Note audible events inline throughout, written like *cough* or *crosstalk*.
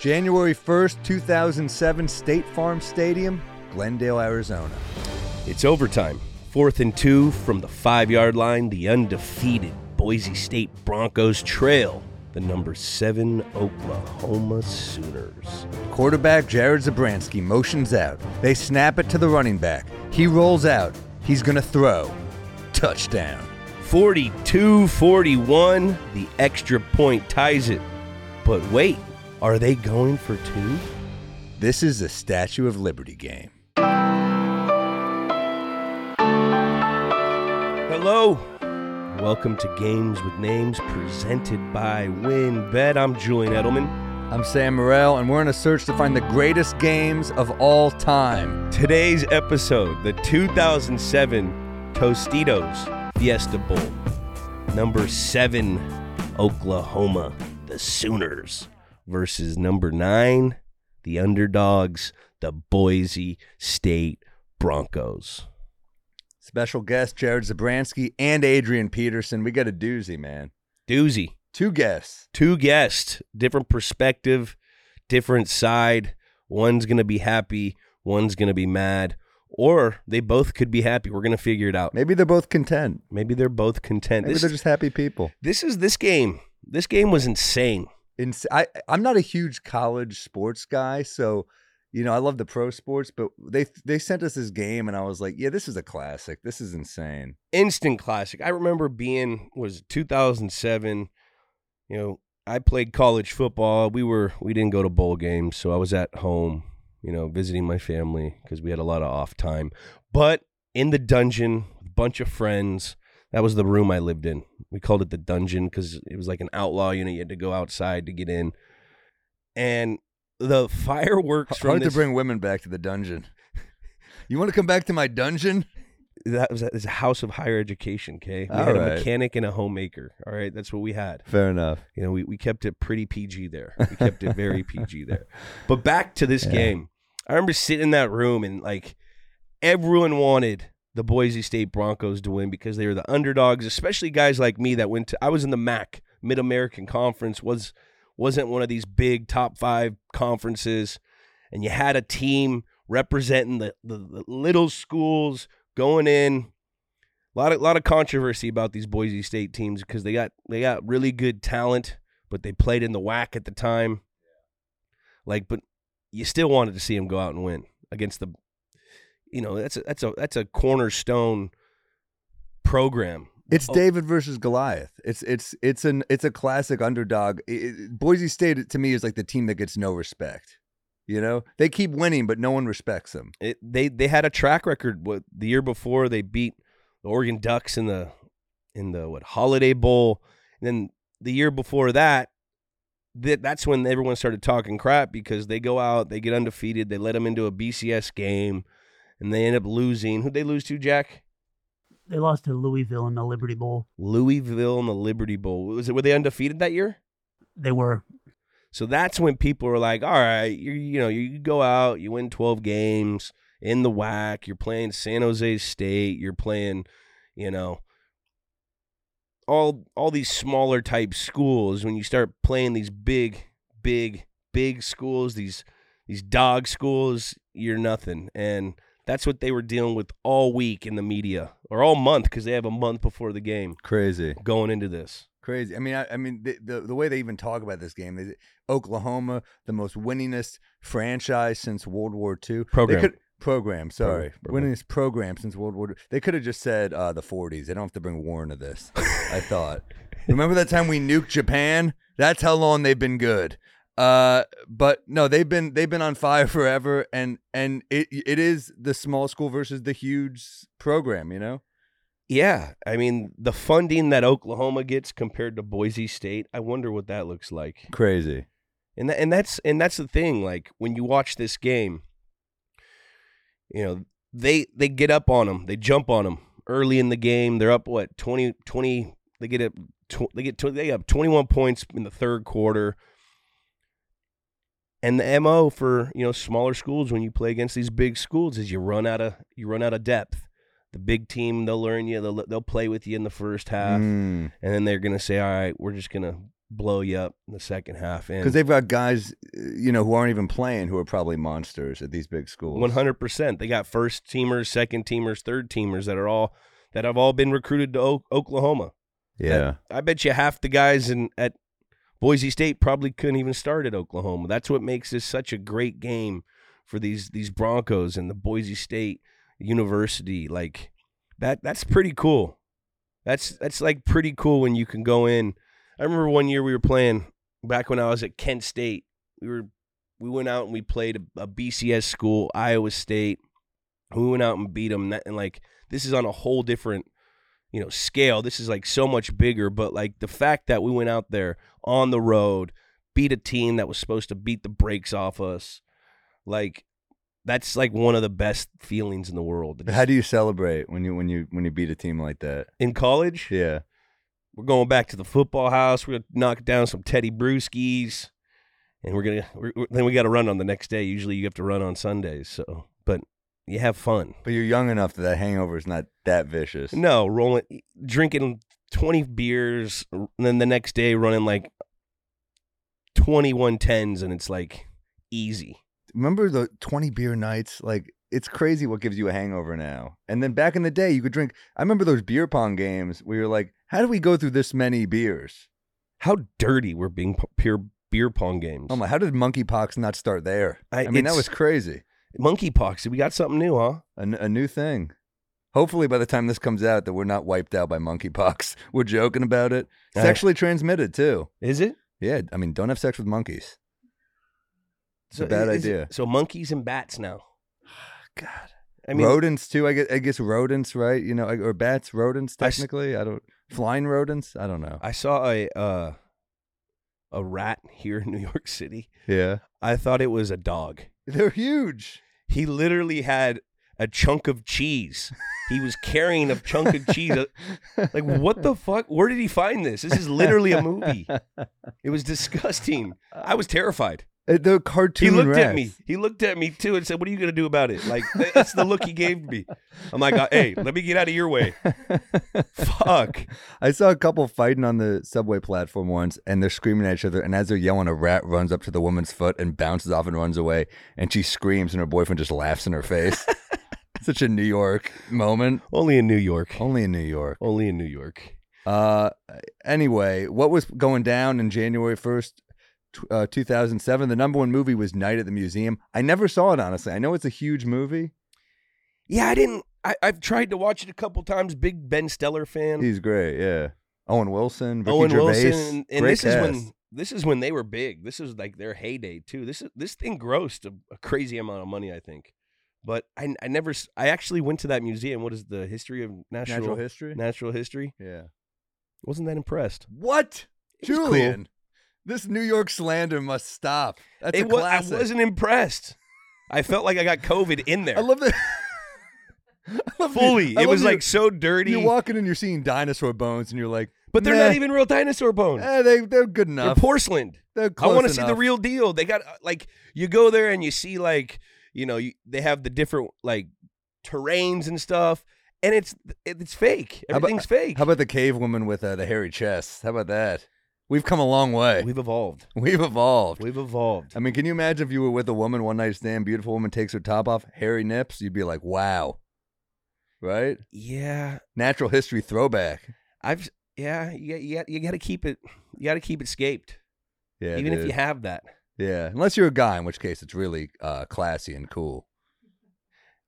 January 1st, 2007, State Farm Stadium, Glendale, Arizona. It's overtime. Fourth and two from the five yard line. The undefeated Boise State Broncos trail the number seven Oklahoma Sooners. Quarterback Jared Zabransky motions out. They snap it to the running back. He rolls out. He's going to throw. Touchdown. 42 41. The extra point ties it. But wait, are they going for two? This is a Statue of Liberty game. Hello. Welcome to Games with Names presented by WinBet. I'm Julian Edelman. I'm Sam Morril, and we're in a search to find the greatest games of all time. Today's episode, the 2007 Tostitos Fiesta Bowl. Number seven, Oklahoma, the Sooners, versus number nine, the underdogs, the Boise State Broncos. Special guest Jared Zabransky and Adrian Peterson. We got a doozy, man. Doozy. Two guests. Two guests, different perspective, different side. One's going to be happy, one's going to be mad, or they both could be happy. We're going to figure it out. Maybe they're both content. Maybe they're both content. Maybe This, they're just happy people. this is this game. This game was insane. Ins- I, I'm not a huge college sports guy, so you know I love the pro sports. But they they sent us this game, and I was like, yeah, this is a classic. This is insane. instant classic. I remember being was 2007. You know, I played college football. We were we didn't go to bowl games, so I was at home, you know, visiting my family because we had a lot of off time. But in the dungeon, a bunch of friends. That was the room I lived in. We called it the dungeon because it was like an outlaw unit. You had to go outside to get in, and the *laughs* fireworks from Hard this to bring women back to the dungeon. *laughs* you want to come back to my dungeon? that was a, house of higher education. Okay, we All had a right. mechanic and a homemaker. All right, that's what we had. Fair enough. You know, we, we kept it pretty PG there. We kept it very *laughs* PG there. But back to this Yeah. game. I remember sitting in that room and like everyone wanted the Boise State Broncos to win because they were the underdogs, especially guys like me that went to I was in the MAC, Mid American Conference, was wasn't one of these big top five conferences, and you had a team representing the, the, the little schools going in. A lot of lot of controversy about these Boise State teams because they got they got really good talent, but they played in the WAC at the time. Like, but you still wanted to see them go out and win against the, you know, that's a that's a that's a cornerstone program. It's Oh. David versus Goliath. It's it's it's an it's a classic underdog. It- it- Boise State to me is like the team that gets no respect. You know, they keep winning, but no one respects them. It, they they had a track record. What the year before they beat the Oregon Ducks in the in the what Holiday Bowl, and then the year before that, that that's when everyone started talking crap because they go out, they get undefeated, they let them into a BCS game, and they end up losing. Who'd they lose to, Jack? They lost to Louisville in the Liberty Bowl. Louisville in the Liberty Bowl. Was it were they undefeated that year? They were So that's when people are like, all right, you you know, you go out, you win 12 games in the WAC, you're playing San Jose State, you're playing, you know, all all these smaller type schools when you start playing these big big big schools, these these dog schools, you're nothing. And that's what they were dealing with all week in the media or all month because they have a month before the game Crazy, going into this. crazy. I mean, I, I mean, the, the the way they even talk about this game, they, Oklahoma, the most winningest franchise since World War II. Program. They could, program. Sorry, Program. winningest program since World War. II. They could have just said uh, the 40s. They don't have to bring war into this. I thought. *laughs* Remember that time we nuked Japan? That's how long they've been good. Uh, but no, they've been they've been on fire *laughs* forever, and and it it is the small school versus the huge program. You know, Yeah, I mean the funding that Oklahoma gets compared to Boise State, I wonder what that looks like. crazy. And that, and that's and that's the thing. Like when you watch this game, you know they they get up on them, they jump on them early in the game. They're up what 20, 20 They get up. Tw- they get. Tw- they have twenty one points in the third quarter. And the mo for you know smaller schools when you play against these big schools is you run out of you run out of depth. The big team they'll learn you. They'll they'll play with you in the first half Mm. and then they're gonna say, "All right, we're just gonna blow you up in the second half. And Because they've got guys, you know, who aren't even playing who are probably monsters at these big schools. One hundred percent. They got first teamers, second teamers, third teamers that are all that have all been recruited to o- Oklahoma. Yeah. I bet you half the guys in at Boise State probably couldn't even start at Oklahoma. That's what makes this such a great game for these these Broncos and the Boise State University. Like that that's pretty cool. That's that's like pretty cool when you can go in. I remember one year we were playing back when I was at Kent State. We were we went out and we played a, a BCS school, Iowa State. We went out and beat them, and like this is on a whole different you know scale this is like so much bigger but like the fact that we went out there on the road beat a team that was supposed to beat the brakes off us like that's like one of the best feelings in the world How do you celebrate when you when you when you beat a team like that? in college Yeah. we're going back to the football house we're gonna knock down some teddy brewskis and we're gonna we're, then we got to run on the next day usually you have to run on sundays so but you have fun But you're young enough that that hangover is not that vicious. No, rolling, drinking twenty beers, and then the next day running like twenty-one tens, and it's like easy. Remember the 20 beer nights? Like it's crazy what gives you a hangover now. And then back in the day, you could drink. I remember those beer pong games where you're like, how do we go through this many beers? How dirty were being pure beer pong games? Oh my, how did monkeypox not start there? I- I, mean, that was crazy. Monkeypox. We got something new, huh? A, n- a new thing. Hopefully, by the time this comes out, that we're not wiped out by monkeypox. *laughs* We're joking about it. I- Sexually transmitted too. Is it? Yeah, I mean, don't have sex with monkeys. It's a bad is it- idea. so monkeys and bats now. *sighs* God. I mean, rodents too. I guess, I guess rodents, right? You know, or bats, rodents. I s- Technically, I, don't. Flying rodents. I don't know. I saw a uh, a rat here in New York City. yeah, I thought it was a dog. they're huge. He literally had a chunk of cheese. He was carrying a chunk of cheese. Uh, like, what the fuck? Where did he find this? This is literally a movie. It was disgusting. I was terrified. Uh, They're He cartoon. looked at me. He looked at me too and said, "What are you going to do about it?" Like that's the look he gave me. I'm like, uh, "Hey, let me get out of your way." *laughs* Fuck. I saw a couple fighting on the subway platform once, and they're screaming at each other. And as they're yelling, a rat runs up to the woman's foot and bounces off and runs away. And she screams, and her boyfriend just laughs in her face. *laughs* Such a New York moment. Only in New York. Only in New York. Only in New York. Uh, anyway, what was going down in January first, uh, two thousand seven? The number one movie was Night at the Museum. I never saw it honestly. I know it's a huge movie. Yeah, I didn't. I, I've tried to watch it a couple times. Big Ben Stiller fan. He's great. Yeah. Owen Wilson, Ricky Owen Gervais. Wilson, and, and this is when this is when they were big. This is like their heyday too. This is this thing grossed a, a crazy amount of money, I think. But I, I never, I actually went to that museum. What is the history of natural natural history. natural history? yeah. Wasn't that impressed? What, was cool. This New York slander must stop. That's It a wa- I wasn't impressed. I felt like I got COVID in there. I love that. *laughs* I love you- fully. It was you- like so dirty. you're walking and you're seeing dinosaur bones, and you're like, but they're "Meh, not even real dinosaur bones. Eh, they they're good they're enough. porcelain. They're I want to see the real deal. They got uh, like you go there and you see like you know you, they have the different like terrains and stuff, and it's it's fake. How about- Everything's fake. How about the cave woman with uh, the hairy chest? How about that? We've come a long way. We've evolved. We've evolved. We've evolved. I mean, can you imagine if you were with a woman one night stand, beautiful woman takes her top off, hairy nips, you'd be like, wow. Right? Yeah, Natural history throwback. I've yeah you you got, you got to keep it you got to keep it scaped Yeah. even if you have that. Yeah. Unless you're a guy, in which case it's really uh, classy and cool.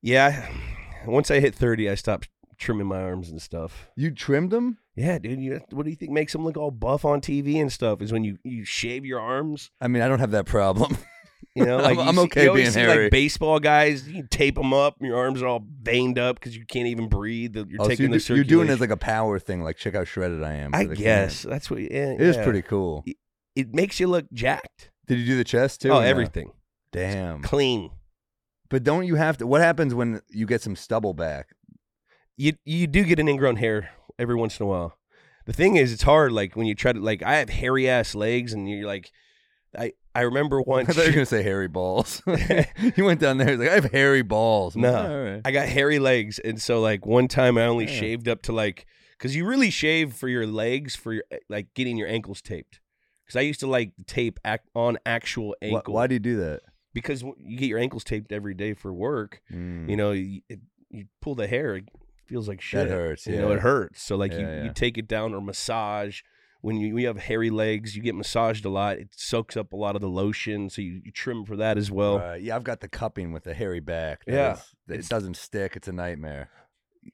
Yeah, *sighs* once I hit thirty, I stopped trimming my arms and stuff. You trimmed them? Yeah, dude. You, what do you think makes them look all buff on TV and stuff? Is when you you shave your arms. I mean, I don't have that problem. *laughs* You know, like *laughs* I'm- you I'm see- okay you being see, hairy. Like baseball guys, you tape them up. Your arms are all veined up because you can't even breathe. You're Oh, so taking you're, the do- you're doing it as like a power thing, like check how shredded I am. I the guess camera. that's what. Yeah, It is yeah. pretty cool. It makes you look jacked. Did you do the chest too? Oh, or no? everything Damn. clean. But don't you have to? What happens when you get some stubble back? You you do get an ingrown hair every once in a while. The thing is, it's hard. Like when you try to like, I have hairy ass legs, and you're like, I I remember *laughs* I once. thought you were *laughs* gonna say hairy balls. *laughs* he went down there. He's like, I have hairy balls. I'm like, No. "All right." I got hairy legs, and so like one time I only Yeah. shaved up to like because you really shave for your legs for your like getting your ankles taped. because I used to like tape ac- on actual Why, ankle why do you do that? because you get your ankles taped every day for work. Mm. You know, you, you pull the hair, feels like shit. That hurts, You know, it hurts. So like you, Yeah, yeah. you take it down or massage. When you, you have hairy legs, you get massaged a lot. It soaks up a lot of the lotion, so you, you trim for that as well. Uh, yeah, I've got the cupping with the hairy back. That Yeah, is- it doesn't stick. It's a nightmare.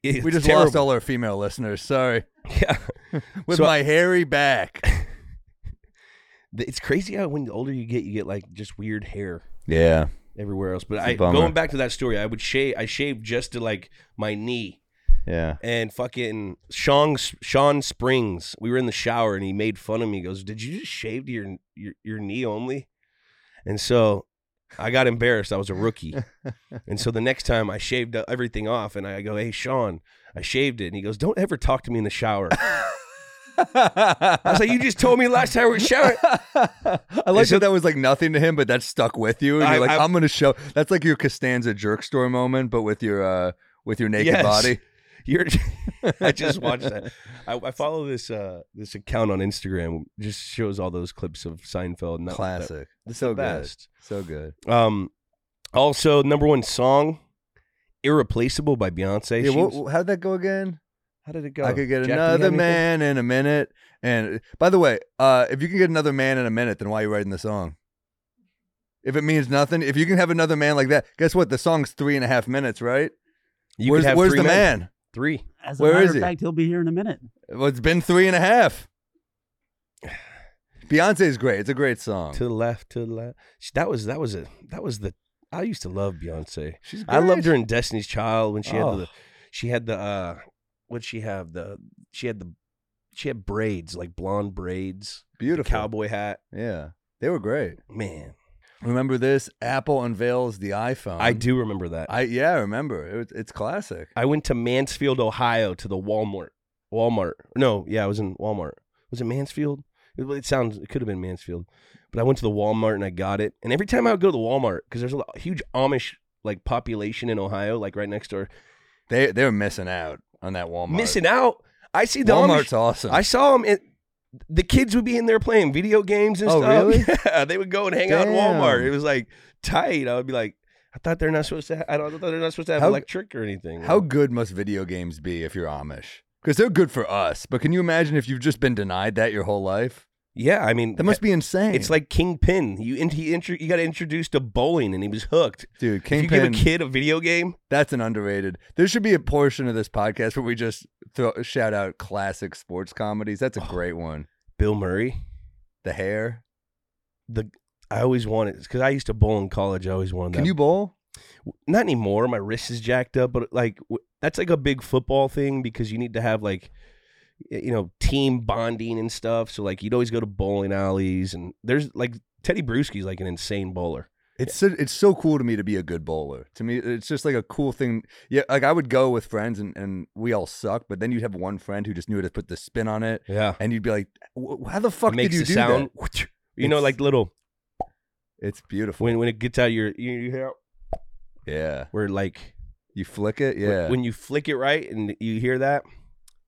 It's we just terrible. lost all our female listeners. Sorry. *laughs* Yeah, *laughs* With So- my hairy back. *laughs* it's crazy how when the older you get, you get like just weird hair. yeah. everywhere else. But It's I going back to that story, I would shave. I shaved just to like my knee Yeah. and fucking Shawn Shawn Springs. We were in the shower and he made fun of me. He goes, "Did you just shave your your, your knee only?" And so I got embarrassed. I was a rookie, *laughs* and so the next time I shaved everything off, and I go, "Hey Shawn, I shaved it," and he goes, "Don't ever talk to me in the shower." I was like, "You just told me last time we were showering." *laughs* I like so- that that was like nothing to him, but that stuck with you. And I- you're like, I- I'm gonna show. That's like your Costanza jerk store moment, but with your uh with your naked Yes. body. You're. *laughs* I just watched that. *laughs* I, I follow this uh this account on Instagram. Just shows all those clips of Seinfeld. And that, Classic. That, so good. So good. Um, also number one song, "Irreplaceable" by Beyonce. Yeah, what, was- how'd that go again? how did it go? I could get Jack, do you have another man in a minute. And by the way, uh, if you can get another man in a minute, then why are you writing the song? If it means nothing, if you can have another man like that, guess what? The song's three and a half minutes, right? You where's have where's the men. man? Three. As a Where matter is of he? fact, he'll be here in a minute. Well, it's been three and a half. Beyonce is great. It's a great song. To the left, to the left. She- That was that was a that was the. I used to love Beyonce. She's I loved her in Destiny's Child when she had Oh. the she had the uh what'd she have? The she had the she had braids, like blonde braids, Beautiful. cowboy hat. Yeah, they were great. Man. Remember this? Apple unveils the iPhone. I do remember that. I, yeah, I remember. It it's classic. I went to Mansfield, Ohio to the Walmart. Walmart. No, yeah, I was in Walmart. Was it Mansfield? It, it sounds it could have been Mansfield. But I went to the Walmart and I got it. And every time I would go to the Walmart, because there's a huge Amish like population in Ohio, like right next door. They they're missing out on that Walmart. Missing out. I see the Walmart's Amish awesome. I saw them. In, the kids would be in there playing video games and Oh, stuff. really? *laughs* Yeah, they would go and hang out at Walmart. It was like tight. I would be like, I thought they're not supposed to. Ha- I don't. I thought they're not supposed to have How- electric or anything. How good must video games be if you're Amish? Because they're good for us. But can you imagine if you've just been denied that your whole life? Yeah, I mean, That must be insane. It's like Kingpin. You in, he intro, you got introduced to bowling and he was hooked. dude, If you give a kid a video game, That's an underrated. There should be a portion of this podcast where we just throw, shout out classic sports comedies. That's a Oh. great one. Bill Murray. The hair. The I always wanted because I used to bowl in college. I always wanted Can that. you bowl? not anymore. My wrist is jacked up, but like w- that's like a big football thing because you need to have like you know team bonding and stuff. So like you'd always go to bowling alleys and there's like Tedy Bruschi's like an insane bowler. It's so, it's so cool to me to be a good bowler. To me, it's just like a cool thing. Yeah, like I would go with friends and, and we all suck, but then you'd have one friend who just knew how to put the spin on it, Yeah, and you'd be like, "Wh- "How the fuck did makes you the do sound. that?" *laughs* You know, like little It's beautiful. when when it gets out your you, you hear yeah, where like you flick it. when- Yeah, when you flick it right and you hear that,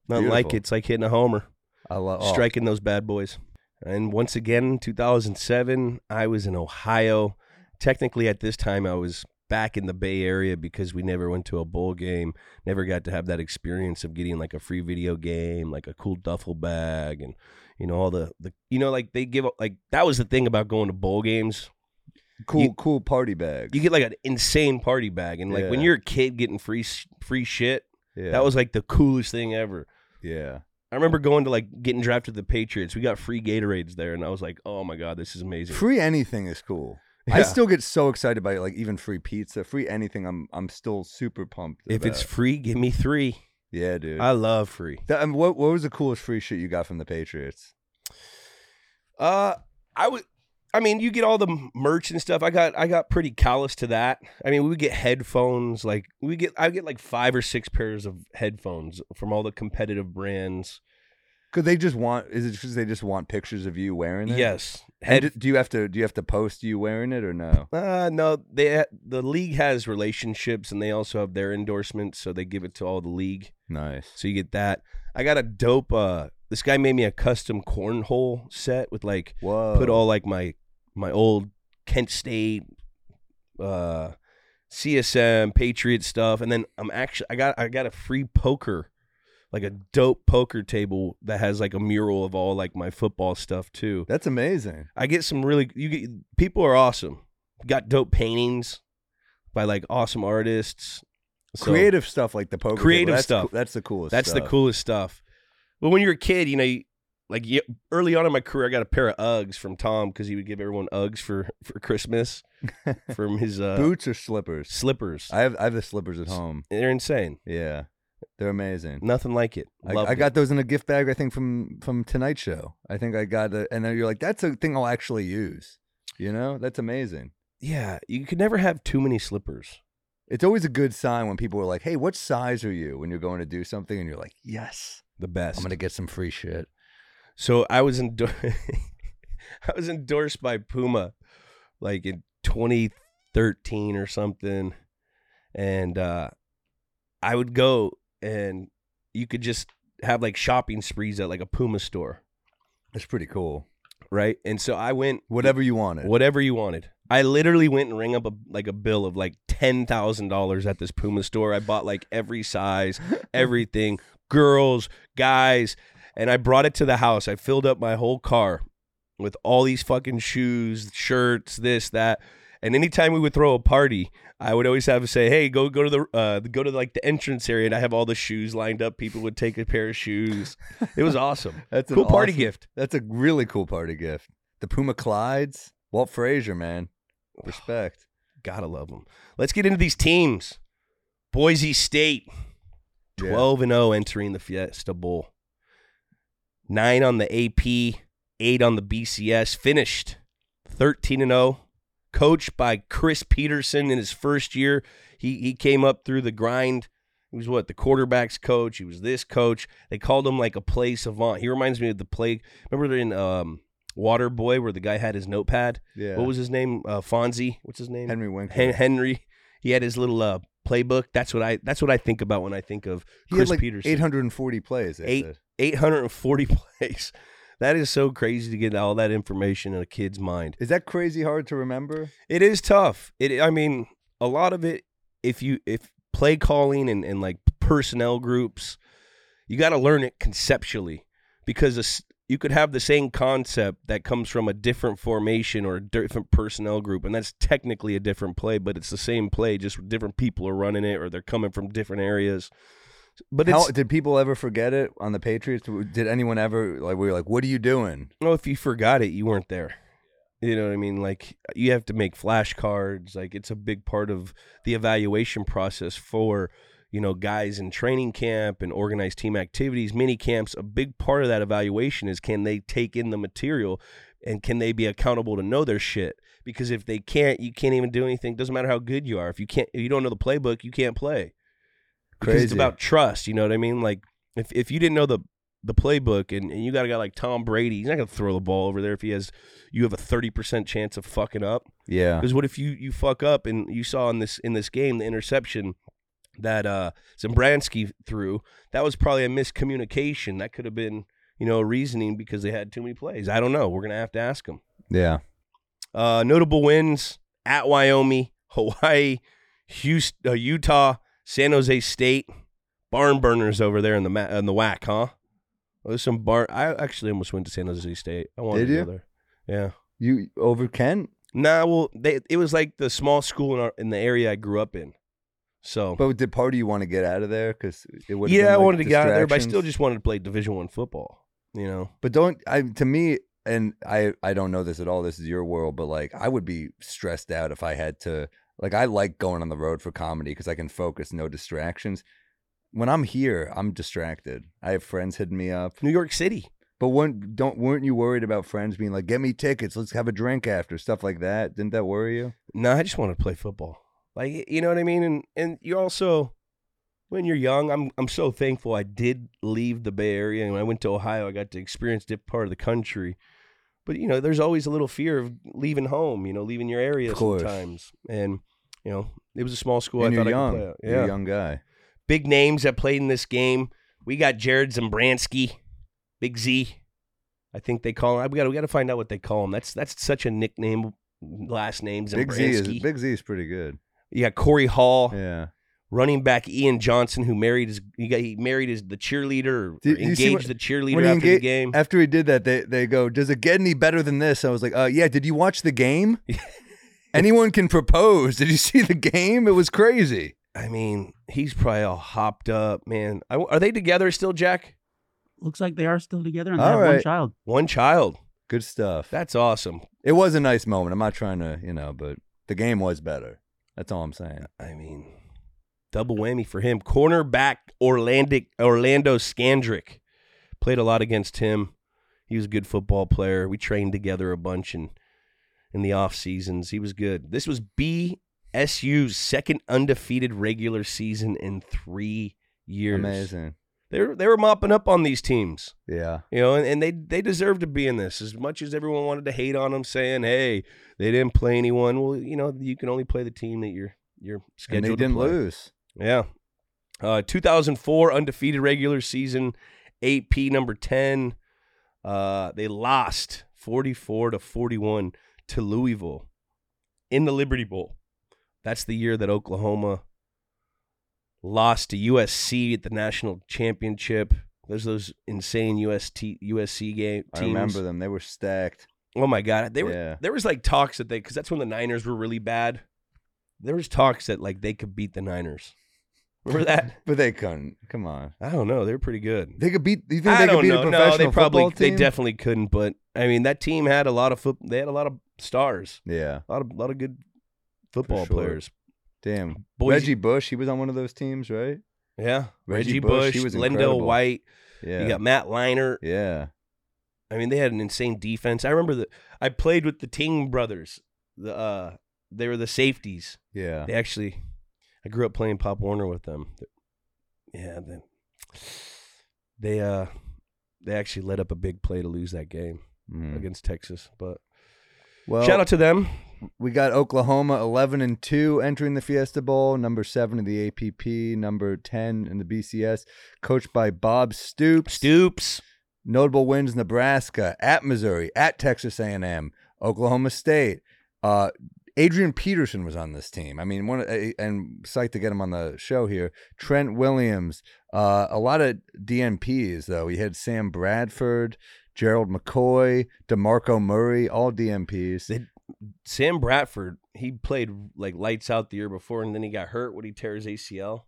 nothing like it. It's like hitting a homer. I love oh, striking those bad boys. And once again, 2007, I was in Ohio. Technically, at this time, I was back in the Bay Area because we never went to a bowl game, never got to have that experience of getting like a free video game, like a cool duffel bag, and you know all the the you know like they give like that was the thing about going to bowl games. cool, you- cool party bag. You get like an insane party bag, and like when you're a kid getting free free shit, yeah, that was like the coolest thing ever. Yeah. I remember going to like getting drafted to the Patriots. We got free Gatorades there, and I was like, "Oh my god, this is amazing." Free anything is cool. I still get so excited by like even free pizza, free anything. I'm I'm still super pumped. if it's free, give me three. yeah, dude. I love free. That- um, what what was the coolest free shit you got from the Patriots? Uh, I would. I mean, you get all the merch and stuff. I got I got pretty callous to that. I mean, we get headphones. Like we get I get like five or six pairs of headphones from all the competitive brands. Because they just want is it because they just want pictures of you wearing it? Yes, head. do, do you have to do you have to post you wearing it or no? Uh, no, they the league has relationships and they also have their endorsements, so they give it to all the league. Nice. So you get that. I got a dope uh this guy made me a custom cornhole set with like Whoa. put all like my my old Kent State, uh, CSM, Patriot stuff, and then I'm actually I got I got a free poker, like a dope poker table that has like a mural of all like my football stuff too. That's amazing. I get some really you get people are awesome. Got dope paintings by like awesome artists. So, creative stuff like the poker. Creative table, that's stuff. coo- that's the coolest. That's the coolest stuff. But when you're a kid, you know, you, like early on in my career, I got a pair of Uggs from Tom because he would give everyone Uggs for for Christmas *laughs* from his uh, Boots or slippers? slippers. I have I have the slippers at home. They're insane. Yeah, they're amazing. Nothing like it. I, I it. got those in a gift bag. I think from from Tonight Show. I think I got it, and then you're like, that's a thing I'll actually use. You know, that's amazing. Yeah, you could never have too many slippers. It's always a good sign when people are like, "Hey, what size are you?" When you're going to do something, and you're like, "Yes, The best. I'm gonna get some free shit." So I was endor- *laughs* I was endorsed by Puma like in 2013 or something and uh I would go and you could just have like shopping sprees at like a Puma store, That's pretty cool. right? And so I went Whatever you wanted. whatever you wanted. I literally went and rang up a like a bill of like ten thousand dollars at this Puma store. I bought like every size, *laughs* everything, girls, guys, and I brought it to the house. I filled up my whole car with all these fucking shoes, shirts, this, that. And anytime we would throw a party, I would always have to say, "Hey, go go to the uh, go to like the entrance area," and I have all the shoes lined up. People would take a pair of shoes. It was awesome. *laughs* That's cool party awesome- gift. That's a really cool party gift. The Puma Clydes, Walt Frazier, man. Respect. Gotta love them. Let's get into these teams. Boise State, Yeah. 12 and 0 entering the Fiesta Bowl. 9 on the AP, 8 on the BCS, finished 13 and 0. Coached by Chris Petersen in his first year. He he came up through the grind. He was what the quarterback's coach. He was this coach. They called him like a play savant. He reminds me of the play. Remember in um, Water Boy where the guy had his notepad. Yeah. What was his name? Uh, Fonzie. What's his name? Henry Winkler? Hen- Henry. He had his little uh, playbook. That's what I. That's what I think about when I think of he Chris like Petersen. 840 plays. Eight- said. 840 *laughs* plays. That is so crazy to get all that information in a kid's mind. Is that crazy hard to remember? It is tough. It. I mean, a lot of it. If you if play calling and, and like personnel groups, you got to learn it conceptually because you could have the same concept that comes from a different formation or a different personnel group, and that's technically a different play, but it's the same play, just different people are running it or they're coming from different areas. But How it's did people ever forget it on the Patriots? Did anyone ever like? We were like, "What are you doing?" well, if you forgot it, you weren't there. You know what I mean? Like you have to make flashcards. Like it's a big part of the evaluation process for you know guys in training camp and organized team activities, mini camps. A big part of that evaluation is can they take in the material and can they be accountable to know their shit? Because if they can't, you can't even do anything. Doesn't matter how good you are. If you can't, if you don't know the playbook, you can't play. Because it's about trust. You know what I mean? Like if if you didn't know the the playbook and, and you got a guy like Tom Brady, he's not gonna throw the ball over there if he has you have a thirty percent chance of fucking up. Yeah. Because what if you you fuck up and you saw in this in this game the interception that uh Zimbransky threw, that was probably a miscommunication. That could have been, you know, reasoning because they had too many plays. I don't know. We're gonna have to ask him. Yeah. Uh, notable wins at Wyoming, Hawaii, Houston, uh, Utah, San Jose State, barn burners over there in the ma- in the WAC, huh? Well, there's some bar. I actually almost went to San Jose State. I wanted Did to you? go there. Yeah. You over Kent, Nah, well, they it was like the small school in our in the area I grew up in. So but did part of you want to get out of there? Because it would. yeah, I wanted to get out of there, but I still just wanted to play Division One football. You know, But don't I to me and I I don't know this at all. This is your world, but like I would be stressed out if I had to like I like going on the road for comedy because I can focus, no distractions. When I'm here, I'm distracted. I have friends hitting me up. New York City. But weren't don't weren't you worried about friends being like, "Get me tickets, let's have a drink after," stuff like that? Didn't that worry you? No, I just wanted to play football. Like you know what I mean, and and you also when you're young, I'm I'm so thankful I did leave the Bay Area and when I went to Ohio, I got to experience a different part of the country. But you know, there's always a little fear of leaving home, you know, leaving your area sometimes. And you know, it was a small school. and I you're thought young. I could play. You're Yeah, a young guy. big names that played in this game. We got Jared Zambransky, Big Z. I think they call him. We got we got to find out what they call him. That's that's such a nickname. Last names. Big Z is Big Z is pretty good. You got Korey Hall, Yeah. running back Ian Johnson, who married his he got he married his the cheerleader, Did you see engaged what- the cheerleader when he after the engaged- game. After he did that, they they go, "Does it get any better than this?" I was like, "Uh, yeah." Did you watch the game? *laughs* Anyone can propose. Did you see the game? It was crazy. I mean, he's probably all hopped up, man. I, are they together still, Jack? Looks like they are still together and they All have one right. child. One child. Good stuff. That's awesome. It was a nice moment. I'm not trying to, you know, but the game was better. That's all I'm saying. I mean, double whammy for him. Cornerback Orlando Orlando Scandrick played a lot against him. He was a good football player. We trained together a bunch in in the off seasons. He was good. This was BSU's second undefeated regular season in three years. Amazing. They were, they were mopping up on these teams. Yeah. You know, and, and they they deserve to be in this. As much as everyone wanted to hate on them, saying, "Hey, they didn't play anyone." Well, you know, you can only play the team that you're you're scheduled And they didn't lose. Yeah. Uh, 2004 undefeated regular season, AP number 10. Uh, they lost 44 to 41 to Louisville in the Liberty Bowl. That's the year that Oklahoma lost to USC at the national championship. There's those insane UST, USC game teams. I remember them. They were stacked. Oh my god, they were Yeah. there was like talks that they because that's when the Niners were really bad. There was talks that like they could beat the Niners. Remember that? *laughs* But they couldn't. Come on. I don't know. They were pretty good. They could beat. You think I they could beat know. a No, professional they probably football they definitely couldn't. But I mean, that team had a lot of foot. They had a lot of stars, Yeah. a lot of lot of good football sure. players. Damn. Boise- Reggie Bush. He was on one of those teams, right? Yeah, Reggie Reggie, Bush, Bush, he was LenDale incredible. White. Yeah. You got Matt Leinart. yeah. I mean, they had an insane defense. I remember that I played with the Ting brothers. The uh, they were the safeties. Yeah. They actually, I grew up playing Pop Warner with them. Yeah, then they uh they actually let up a big play to lose that game Mm. against Texas. But Well, shout out to them. We got Oklahoma 11 and 2 entering the Fiesta Bowl, number 7 in the APP, number 10 in the BCS, coached by Bob Stoops. Stoops. Notable wins Nebraska, at Missouri, at Texas A&M, Oklahoma State. Uh, Adrian Peterson was on this team. I mean, one and psyched to get him on the show here. Trent Williams, uh, a lot of DNPs though. He had Sam Bradford, Gerald McCoy, DeMarco Murray, all DNPs. They- Sam Bradford, he played like lights out the year before, and then he got hurt when he tear his ACL.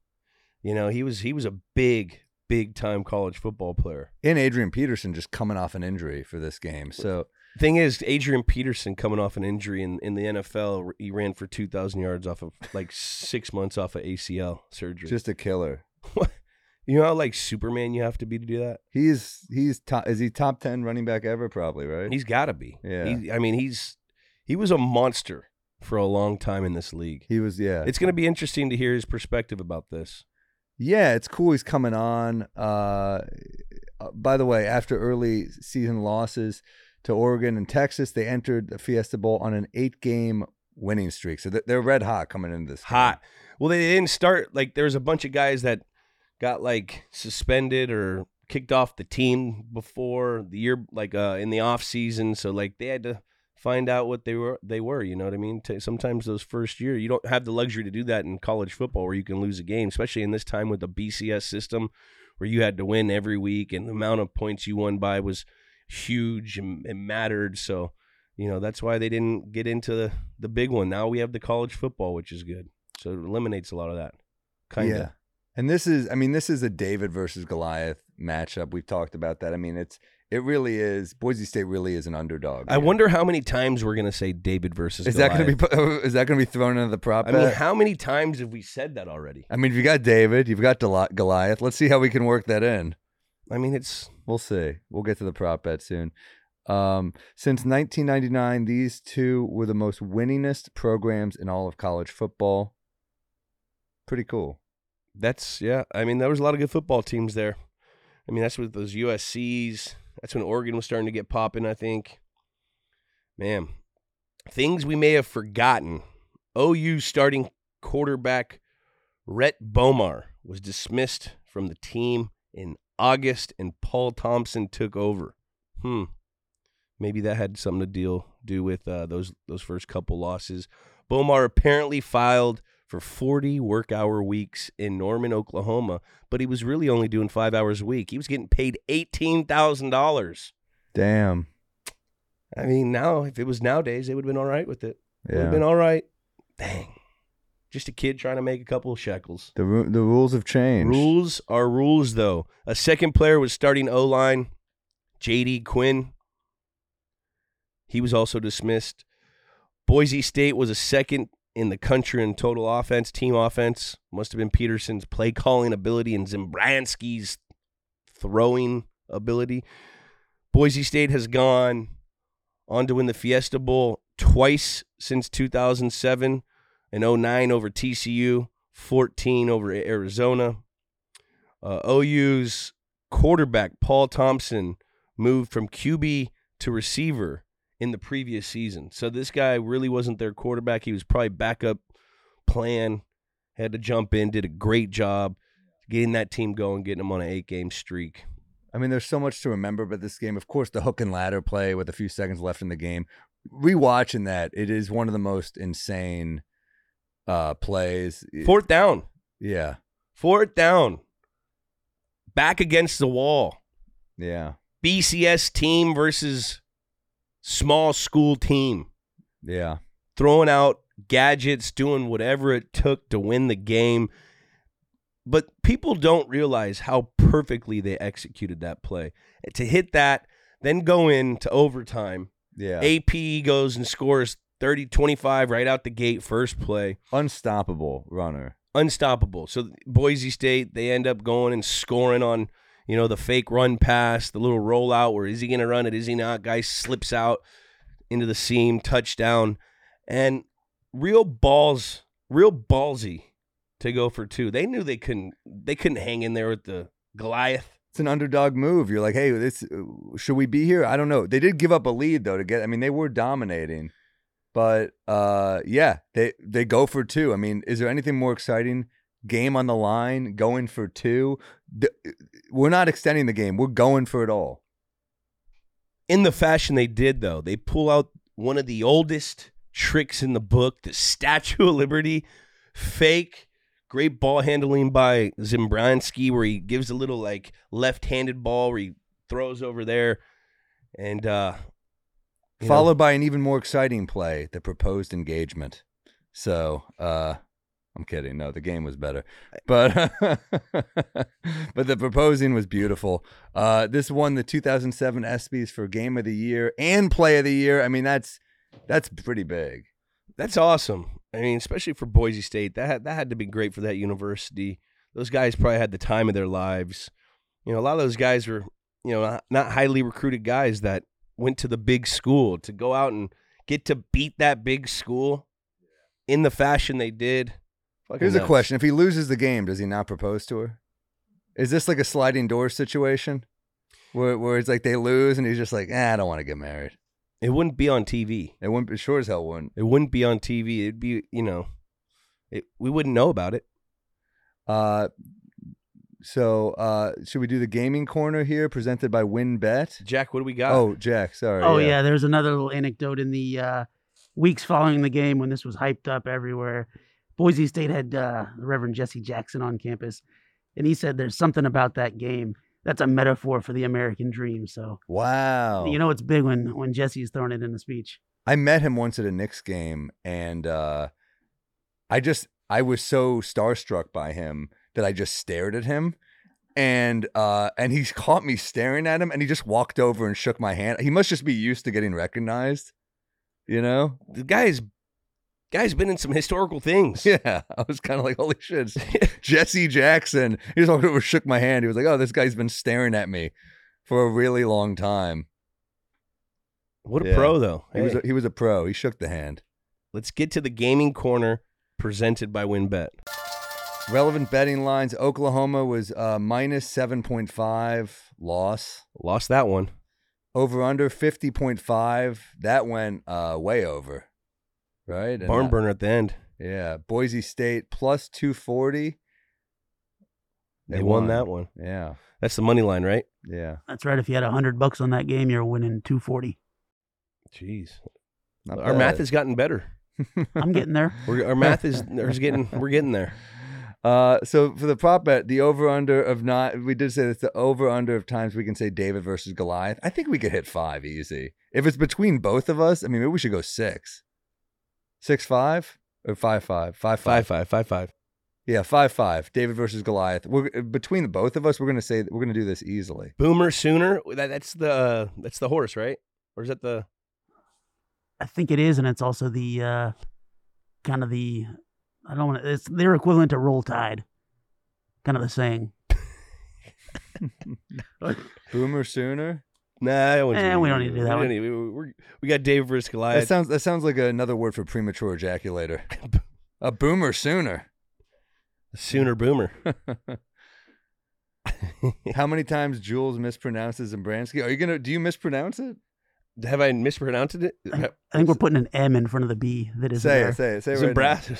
You know, he was he was a big, big time college football player. and Adrian Peterson just coming off an injury for this game. So Thing is, Adrian Peterson coming off an injury in, in the NFL, he ran for two thousand yards off of like six months off of ACL surgery. just a killer. *laughs* you know how like Superman you have to be to do that. He's he's top. Is he top ten running back ever? Probably right. He's got to be. Yeah. He, I mean, he's he was a monster for a long time in this league. He was yeah. It's going to be interesting to hear his perspective about this. Yeah, it's cool he's coming on. Uh, uh, by the way, after early season losses to Oregon and Texas, they entered the Fiesta Bowl on an eight-game winning streak. So they're- they're red hot coming into this. game. Hot. Well, they didn't start like there was a bunch of guys that got like suspended or kicked off the team before the year, like uh, in the off season. So like they had to find out what they were. They were, you know what I mean. Sometimes those first year, you don't have the luxury to do that in college football, where you can lose a game, especially in this time with the BCS system, where you had to win every week, and the amount of points you won by was huge and, and mattered. So. You know that's why they didn't get into the, the big one. Now we have the college football, which is good. So it eliminates a lot of that. Kind of. Yeah. And this is, I mean, this is a David versus Goliath matchup. We've talked about that. I mean, it's, it really is. Boise State really is an underdog. I wonder how many times we're gonna say David versus. is that going to be, *laughs* is that going to be thrown into the prop? I mean, how many times have we said that already? I mean, if you got David, you've got Goliath. Let's see how we can work that in. I mean, it's We'll see. We'll get to the prop bet soon. Um, since 1999, these two were the most winningest programs in all of college football. Pretty cool. that's yeah. I mean, there was a lot of good football teams there. I mean, that's with those USC's. That's when Oregon was starting to get popping. I think. Man, things we may have forgotten. OU starting quarterback Rhett Bomar was dismissed from the team in August and Paul Thompson took over. Hmm. Maybe that had something to deal do with uh, those those first couple losses. Bomar apparently filed for 40 work hour weeks in Norman, Oklahoma, but he was really only doing five hours a week. He was getting paid $18,000. Damn. I mean, now, if it was nowadays, they would have been all right with it. It would have been all right. Dang. Just a kid trying to make a couple of shekels. The ru- the rules have changed. Rules are rules, though. A second player was starting O line, JD Quinn. He was also dismissed. Boise State was a second in the country in total offense, team offense. Must have been Petersen's play calling ability and Zimbransky's throwing ability. Boise State has gone on to win the Fiesta Bowl twice since 2007 and 09 over TCU, 14 over Arizona. Uh, OU's quarterback, Paul Thompson, moved from QB to receiver in the previous season. So this guy really wasn't their quarterback. He was probably backup plan, had to jump in, did a great job getting that team going, getting them on an eight game streak. I mean, there's so much to remember about this game. Of course, the hook and ladder play with a few seconds left in the game. Rewatching that, it is one of the most insane uh plays. Fourth down. Yeah. Fourth down. Back against the wall. Yeah. BCS team versus small school team. Yeah. Throwing out gadgets, doing whatever it took to win the game. But people don't realize how perfectly they executed that play. To hit that, then go into overtime. Yeah. AP goes and scores 30 25 right out the gate, first play. Unstoppable runner. unstoppable. So Boise State, they end up going and scoring on, you know, the fake run pass, the little rollout where is he going to run it? Is he not? Guy slips out into the seam, touchdown, and real balls, real ballsy to go for two. They knew they couldn't, they couldn't hang in there with the Goliath. It's an underdog move. You're like, hey, this should we be here? I don't know. They did give up a lead though to get. I mean, they were dominating, but uh, yeah, they they go for two. I mean, is there anything more exciting? Game on the line, going for two. The- We're not extending the game. We're going for it all. In the fashion they did, though, they pull out one of the oldest tricks in the book, the Statue of Liberty, fake, great ball handling by Zimbransky, where he gives a little like left-handed ball where he throws over there, and uh, you know, Followed by an even more exciting play, the proposed engagement. So, uh, I'm kidding. No, the game was better, but *laughs* but the proposing was beautiful. Uh, this won the 2007 ESPYS for Game of the Year and Play of the Year. I mean, that's that's pretty big. that's awesome. I mean, especially for Boise State, that had, that had to be great for that university. Those guys probably had the time of their lives. You know, a lot of those guys were, you know, not, not highly recruited guys that went to the big school to go out and get to beat that big school in the fashion they did. Fucking Here's a question: If he loses the game, does he not propose to her? Is this like a sliding door situation, where where it's like they lose and he's just like, eh, I don't want to get married. It wouldn't be on TV. It wouldn't. It sure as hell wouldn't. It wouldn't be on TV. It'd be, you know, it, we wouldn't know about it. Uh, so uh, should we do the gaming corner here, presented by WinBet? Jack, what do we got? Oh, Jack, sorry. Oh yeah. there's another little anecdote in the uh, weeks following the game when this was hyped up everywhere. Boise State had uh, Reverend Jesse Jackson on campus, and he said there's something about that game that's a metaphor for the American dream. So Wow. you know it's big when when Jesse's throwing it in the speech. I met him once at a Knicks game, and uh, I just I was so starstruck by him that I just stared at him, and uh, and he *laughs* caught me staring at him, and he just walked over and shook my hand. He must just be used to getting recognized, you know? the guy's guy's been in some historical things. Yeah, *laughs* I was kind of like, holy shit, *laughs* Jesse Jackson. He just walked over, shook my hand. He was like, oh, this guy's been staring at me for a really long time. What a Yeah. pro though. He was a, he was a pro. He shook the hand. let's get to the gaming corner presented by WinBet. Relevant betting lines: Oklahoma was uh, minus seven point five loss. Lost that one. Over under fifty point five. That went uh, way over, right? And Barn that- burner at the end. Yeah, Boise State plus two forty. They, won. that one. Yeah, That's the money line, right? Yeah, That's right. If you had a hundred bucks on that game, you're winning two forty. Jeez, not our math has gotten better. *laughs* I'm getting there. We're, our math is, is getting. We're getting there. *laughs* Uh, so for the prop bet, the over under of not, we did say that's the over under of times we can say David versus Goliath. I think we could hit five easy. If it's between both of us, I mean, maybe we should go six, six five or five five, five Five five. five five five. Yeah, five five. David versus Goliath. We're between the both of us. We're gonna say we're gonna do this easily. Boomer sooner. That, that's the uh, that's the horse, right? Or is that the? I think it is, and it's also the uh, kind of the I don't want to. It's their equivalent to roll tide, kind of the saying. *laughs* Boomer sooner. Nah, I wouldn't Eh, we don't need to do that we one. need- we, we're- we got Dave versus That sounds that sounds like another word for premature ejaculator. *laughs* A boomer sooner. A Sooner Boomer. *laughs* How many times Jules mispronounces Zambransky? Are you gonna? Do you mispronounce it? Have I mispronounced it? I think we're putting an M in front of the B that is Say there. it. Say it. Say it. Right now.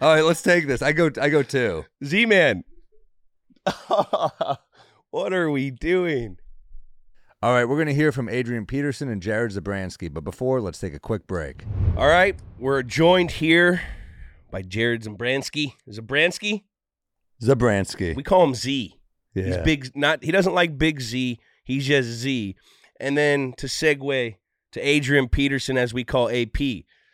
*laughs* All right, let's take this. I go. I go two. Z Man. what are we doing? All right, we're going to hear from Adrian Peterson and Jared Zabransky. But before, let's take a quick break. All right, we're joined here by Jared Zabransky. Zabransky, Zabransky. we call him Z. yeah. He's big. Not he doesn't like Big Z. He's just Z. And then to segue to Adrian Peterson, as we call AP.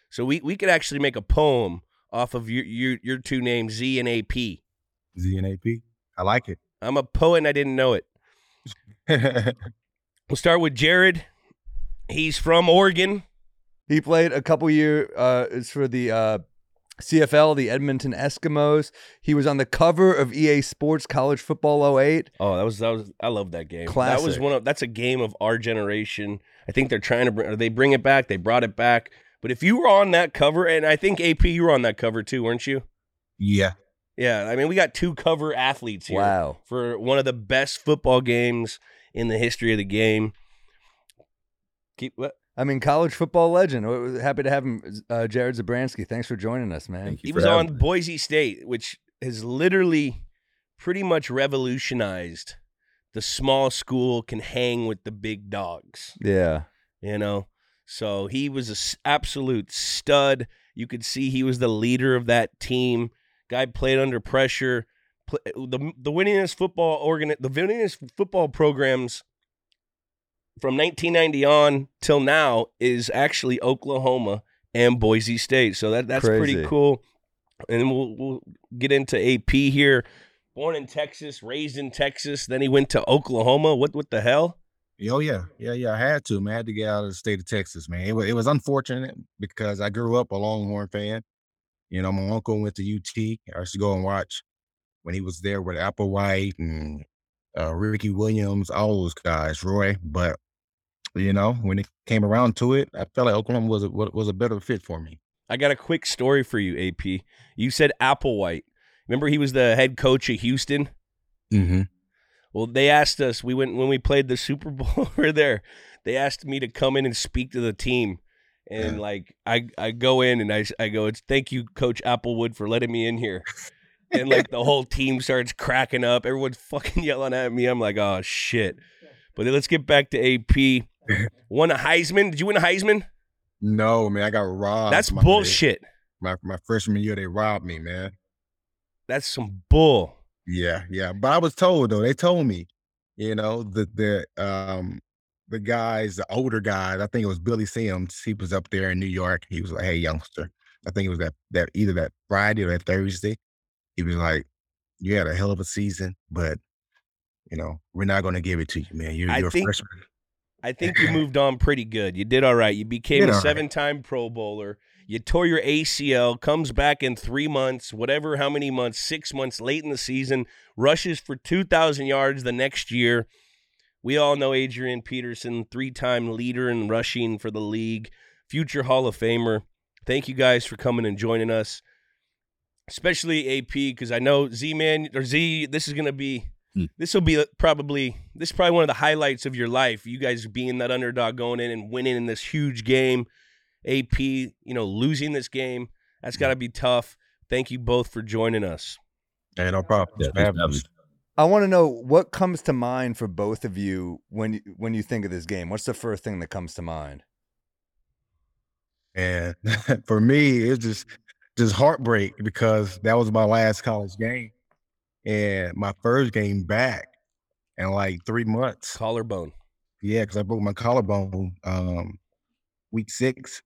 So we we could actually make a poem off of your your your two names, Z and AP. Z and AP. I like it. I'm a poet and I didn't know it. *laughs* We'll start with Jared. He's from Oregon. He played a couple year uh is for the uh CFL, the Edmonton Eskimos. He was on the cover of EA Sports College Football 08. Oh, that was that was I love that game. That was one of that's a game of our generation. I think they're trying to bring they bring it back. They brought it back. But if you were on that cover, and I think AP, you were on that cover too, weren't you? yeah. Yeah, I mean we got two cover athletes here Wow. for one of the best football games in the history of the game. Keep what? I mean, college football legend. Happy to have him, uh, Jared Zabransky. Thanks for joining us, man. Thank you He for was on me. Boise State, which has literally pretty much revolutionized the small school can hang with the big dogs. Yeah. you know. So he was an absolute stud. You could see he was the leader of that team. Guy played under pressure. Pl- The the winningest football organ the winningest football programs from 1990 on till now is actually Oklahoma and Boise State. So that that's pretty cool. And we'll we'll get into AP here. Born in Texas, raised in Texas, then he went to Oklahoma. What what the hell? Oh yeah, yeah, yeah. I had to, man. I had to get out of the state of Texas, man. It was, it was unfortunate because I grew up a Longhorn fan. You know, my uncle went to UT. I used to go and watch when he was there with Applewhite and uh, Ricky Williams, all those guys, Roy. But you know, when it came around to it, I felt like Oklahoma was a, was a better fit for me. I got a quick story for you, AP. You said Applewhite. Remember he was the head coach of Houston? Mm-hmm. Well, they asked us, we went when we played the Super Bowl *laughs* over there, they asked me to come in and speak to the team. And Yeah. like I I go in and I, I go, it's thank you, Coach Applewood, for letting me in here. And like the whole team starts cracking up. Everyone's *laughs* fucking yelling at me. I'm like, oh shit. But then let's get back to AP. *laughs* Won a Heisman. Did you win a Heisman? No, man, I got robbed. That's my, bullshit. My my freshman year, they robbed me, man. That's some bull. Yeah, yeah. But I was told though, they told me, you know, the the um the guys, the older guys, I think it was Billy Sims, he was up there in New York. He was like, Hey, youngster. I think it was that that either that Friday or that Thursday. He was like, You had a hell of a season, but you know, we're not gonna give it to you, man. You're I you're a think- freshman. I think you moved on pretty good. You did all right. You *laughs* became a seven-time Pro Bowler. You tore your ACL, comes back in three months, whatever, how many months, six months late in the season, rushes for 2,000 yards the next year. We all know Adrian Peterson, three time leader in rushing for the league, future Hall of Famer. Thank you guys for coming and joining us, especially AP, because I know Z Man or Z, this is going to be. Hmm. This will be probably this is probably one of the highlights of your life. You guys being that underdog going in and winning in this huge game. AP, you know, losing this game, that's got to be tough. Thank you both for joining us. Hey, no problem. Yeah, Thanks for thanks having for us. I want to know what comes to mind for both of you when you, when you think of this game. What's the first thing that comes to mind? And *laughs* for me, it's just just heartbreak because that was my last college game and my first game back in like three months. Collarbone. Yeah, because I broke my collarbone um, week six,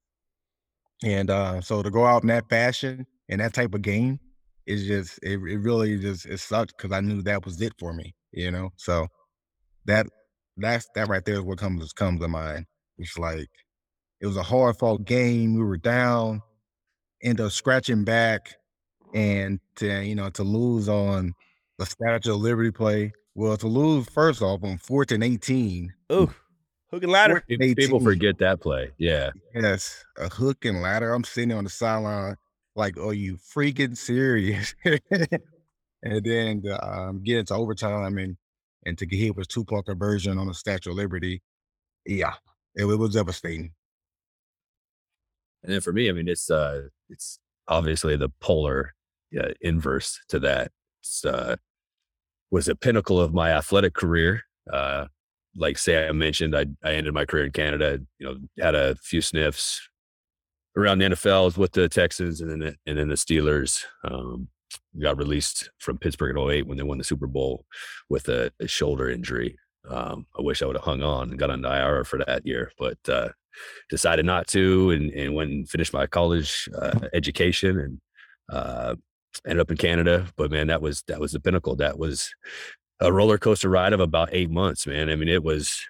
and uh, so to go out in that fashion in that type of game is just it, it really just it sucked because I knew that was it for me, you know. So that that's that right there is what comes comes to mind. It's like it was a hard fought game. We were down, end up scratching back, and to you know to lose on the Statue of Liberty play. Well, to lose first off on fourth and eighteen. Ooh, hook and ladder. and People forget that play. Yeah. Yes, a hook and ladder. I'm sitting on the sideline, like, are you freaking serious? *laughs* and then the, um, get into overtime and and to get hit with two point conversion on the Statue of Liberty. Yeah, it, it was devastating. And then for me, I mean, it's uh, it's obviously the polar uh, inverse to that. It's uh, was a pinnacle of my athletic career. Uh, like say I mentioned, I I ended my career in Canada. You know, had a few sniffs around the NFL with the Texans and then the, and then the Steelers. Um, got released from Pittsburgh in 08 when they won the Super Bowl with a, a shoulder injury. Um, I wish I would have hung on and got on the IR for that year, but uh, decided not to and, and went and finished my college uh, education and uh, ended up in Canada. But man, that was that was the pinnacle. That was a roller coaster ride of about eight months, man. I mean, it was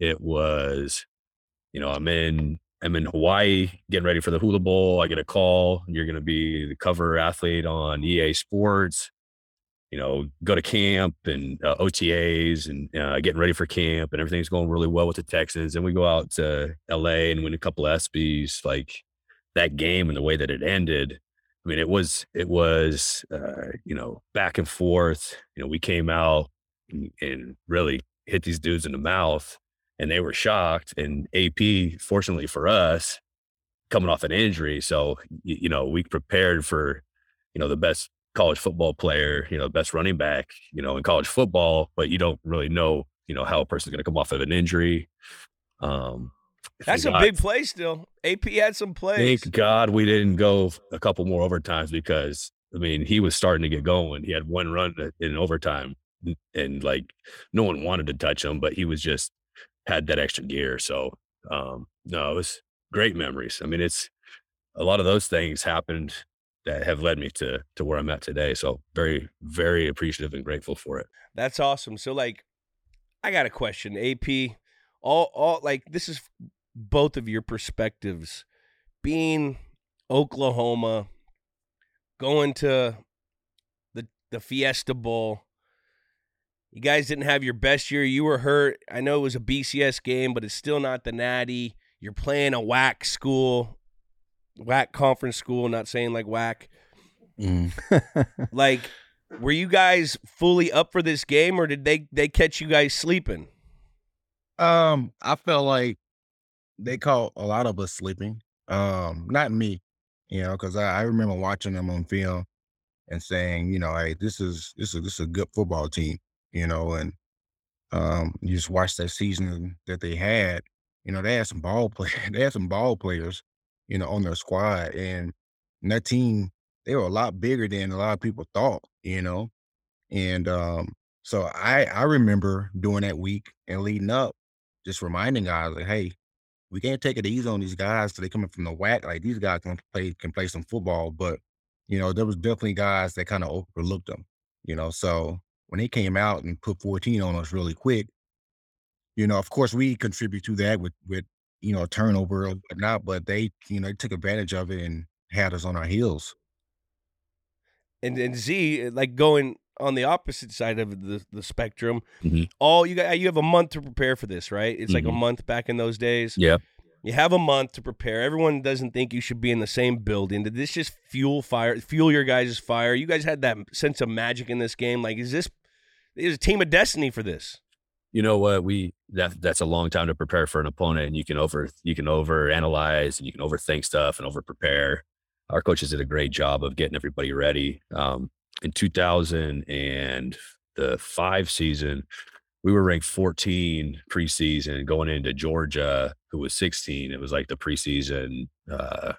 it was, you know, I'm in I'm in Hawaii getting ready for the Hula Bowl. I get a call. You're going to be the cover athlete on EA Sports. You know, go to camp and uh, OTAs and uh, getting ready for camp, and everything's going really well with the Texans. And we go out to LA and win a couple of ESPYS. Like that game and the way that it ended. I mean, it was it was uh, you know back and forth. You know, we came out and, and really hit these dudes in the mouth and they were shocked. And AP, fortunately for us, coming off an injury, so you, you know we prepared for you know the best college football player, you know, best running back, you know, in college football, but you don't really know, you know, how a person's going to come off of an injury. Um, That's a thank big play still. AP had some plays. Thank God we didn't go a couple more overtimes because I mean he was starting to get going. He had one run in overtime, and, and like no one wanted to touch him, but he was just had that extra gear. So um, no, it was great memories. I mean, it's a lot of those things happened that have led me to to where I'm at today. So very very appreciative and grateful for it. That's awesome. So like I got a question. AP all all like this is both of your perspectives being Oklahoma going to the the Fiesta Bowl. You guys didn't have your best year. You were hurt. I know it was a BCS game, but it's still not the Natty. You're playing a WAC school, WAC conference school, not saying like whack. *laughs* Like were you guys fully up for this game or did they they catch you guys sleeping? Um, I felt like they caught a lot of us sleeping. Um, not me, you know, because I, I remember watching them on film and saying, you know, hey, this is this is this is a good football team, you know, and um, you just watch that season that they had. You know, they had some ball play, *laughs* they had some ball players, you know, on their squad, and, that team they were a lot bigger than a lot of people thought, you know, and um, so I I remember during that week and leading up, just reminding guys like, hey, we can't take it easy on these guys because they coming from the WAC. Like these guys can play can play some football, but you know there was definitely guys that kind of overlooked them. You know, so when they came out and put 14 on us really quick, you know, of course we contribute to that with with you know turnover or whatnot, but they you know they took advantage of it and had us on our heels. And and Z like going on the opposite side of the, the spectrum, Mhm. all you got you have a month to prepare for this, right? It's like a Mhm. month back in those days. Yeah. You have a month to prepare. Everyone doesn't think you should be in the same building. Did this just fuel fire fuel your guys' fire? You guys had that sense of magic in this game. Like, is this is a team of destiny for this? You know what we that that's a long time to prepare for an opponent and you can over you can over analyze and you can overthink stuff and over prepare our coaches did a great job of getting everybody ready um in 2000 and the five season, we were ranked 14 preseason going into Georgia, who was 16. It was like the preseason uh,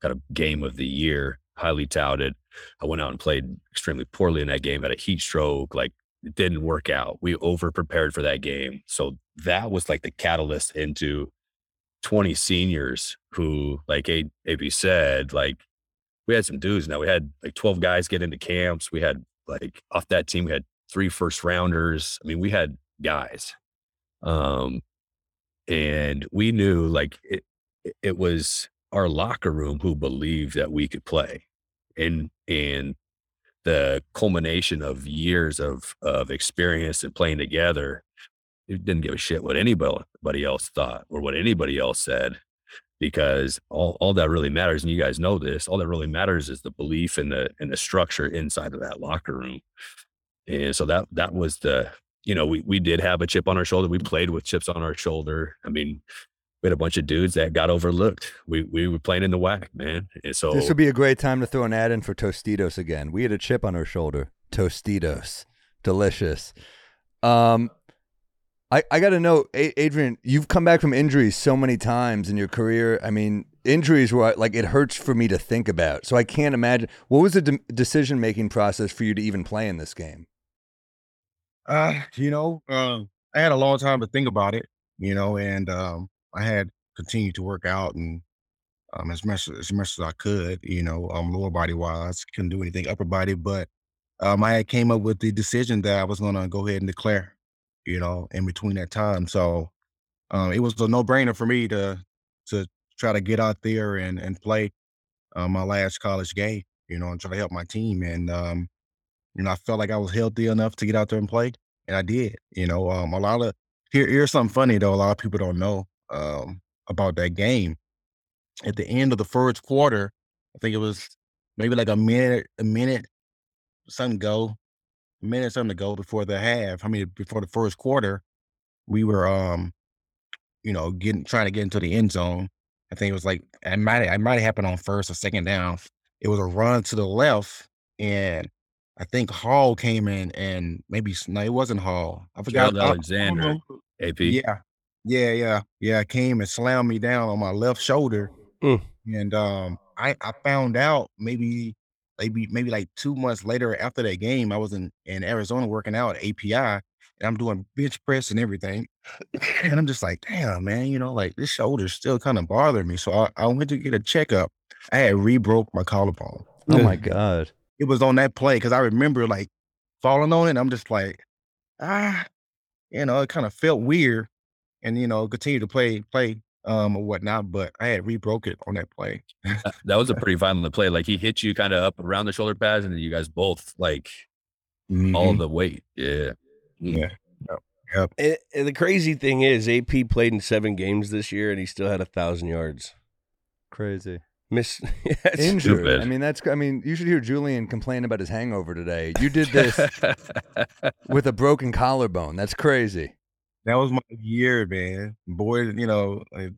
kind of game of the year, highly touted. I went out and played extremely poorly in that game, had a heat stroke, like it didn't work out. We over prepared for that game. So that was like the catalyst into 20 seniors who, like AP said, like we had some dudes now. We had like 12 guys get into camps. We had like off that team, we had three first rounders. I mean, we had guys. Um, and we knew like it, it was our locker room who believed that we could play. And, and the culmination of years of, of experience and playing together, it didn't give a shit what anybody else thought or what anybody else said because all, all that really matters and you guys know this all that really matters is the belief and the and the structure inside of that locker room and so that that was the you know, we we did have a chip on our shoulder. We played with chips on our shoulder. I mean, we had a bunch of dudes that got overlooked. We we were playing in the WAC, man. And so this would be a great time to throw an ad in for Tostitos again. We had a chip on our shoulder. Tostitos, delicious. Um, I I got to know, Adrian, you've come back from injuries so many times in your career. I mean, injuries were like it hurts for me to think about. So I can't imagine. What was the de- decision making process for you to even play in this game? Uh, you know, um, I had a long time to think about it, you know, and um, I had continued to work out and um, as much as much as I could, you know, um, lower body wise, couldn't do anything upper body, but um, I came up with the decision that I was going to go ahead and declare, you know, in between that time. So um, it was a no brainer for me to to try to get out there and and play uh, my last college game, you know, and try to help my team. And um, you know, I felt like I was healthy enough to get out there and play, and I did. You know, um, a lot of here here's something funny though. A lot of people don't know um, about that game. At the end of the first quarter, I think it was maybe like a minute, a minute, something go, a minute something to go before the half. I mean, before the first quarter, we were, um, you know, getting trying to get into the end zone. I think it was like it might it might have happened on first or second down. It was a run to the left, and I think Hall came in and maybe no, it wasn't Hall. I forgot. Gerald Alexander, AP. Yeah, yeah, yeah, yeah. Came and slammed me down on my left shoulder, Mm. and um, I I found out maybe maybe maybe like two months later after that game, I was in in Arizona working out at API, and I'm doing bench press and everything, and I'm just like, damn, man, you know, like this shoulder's still kind of bothering me. So I, I went to get a checkup. I had re-broke my collarbone. Oh my *laughs* god it was on that play because I remember like falling on it. I'm just like, ah, you know, it kind of felt weird, and you know, continue to play, play, um, or whatnot. But I had re-broke it on that play. that was a pretty *laughs* violent play. Like he hit you kind of up around the shoulder pads, and then you guys both like mm-hmm. all the weight. Yeah, yeah. Yep. And, and the crazy thing is, AP played in seven games this year, and he still had a thousand yards. Crazy. Miss *laughs* yeah, injured. Stupid. I mean, that's. I mean, you should hear Julian complain about his hangover today. You did this *laughs* with a broken collarbone. That's crazy. That was my year, man. Boy, you know, like,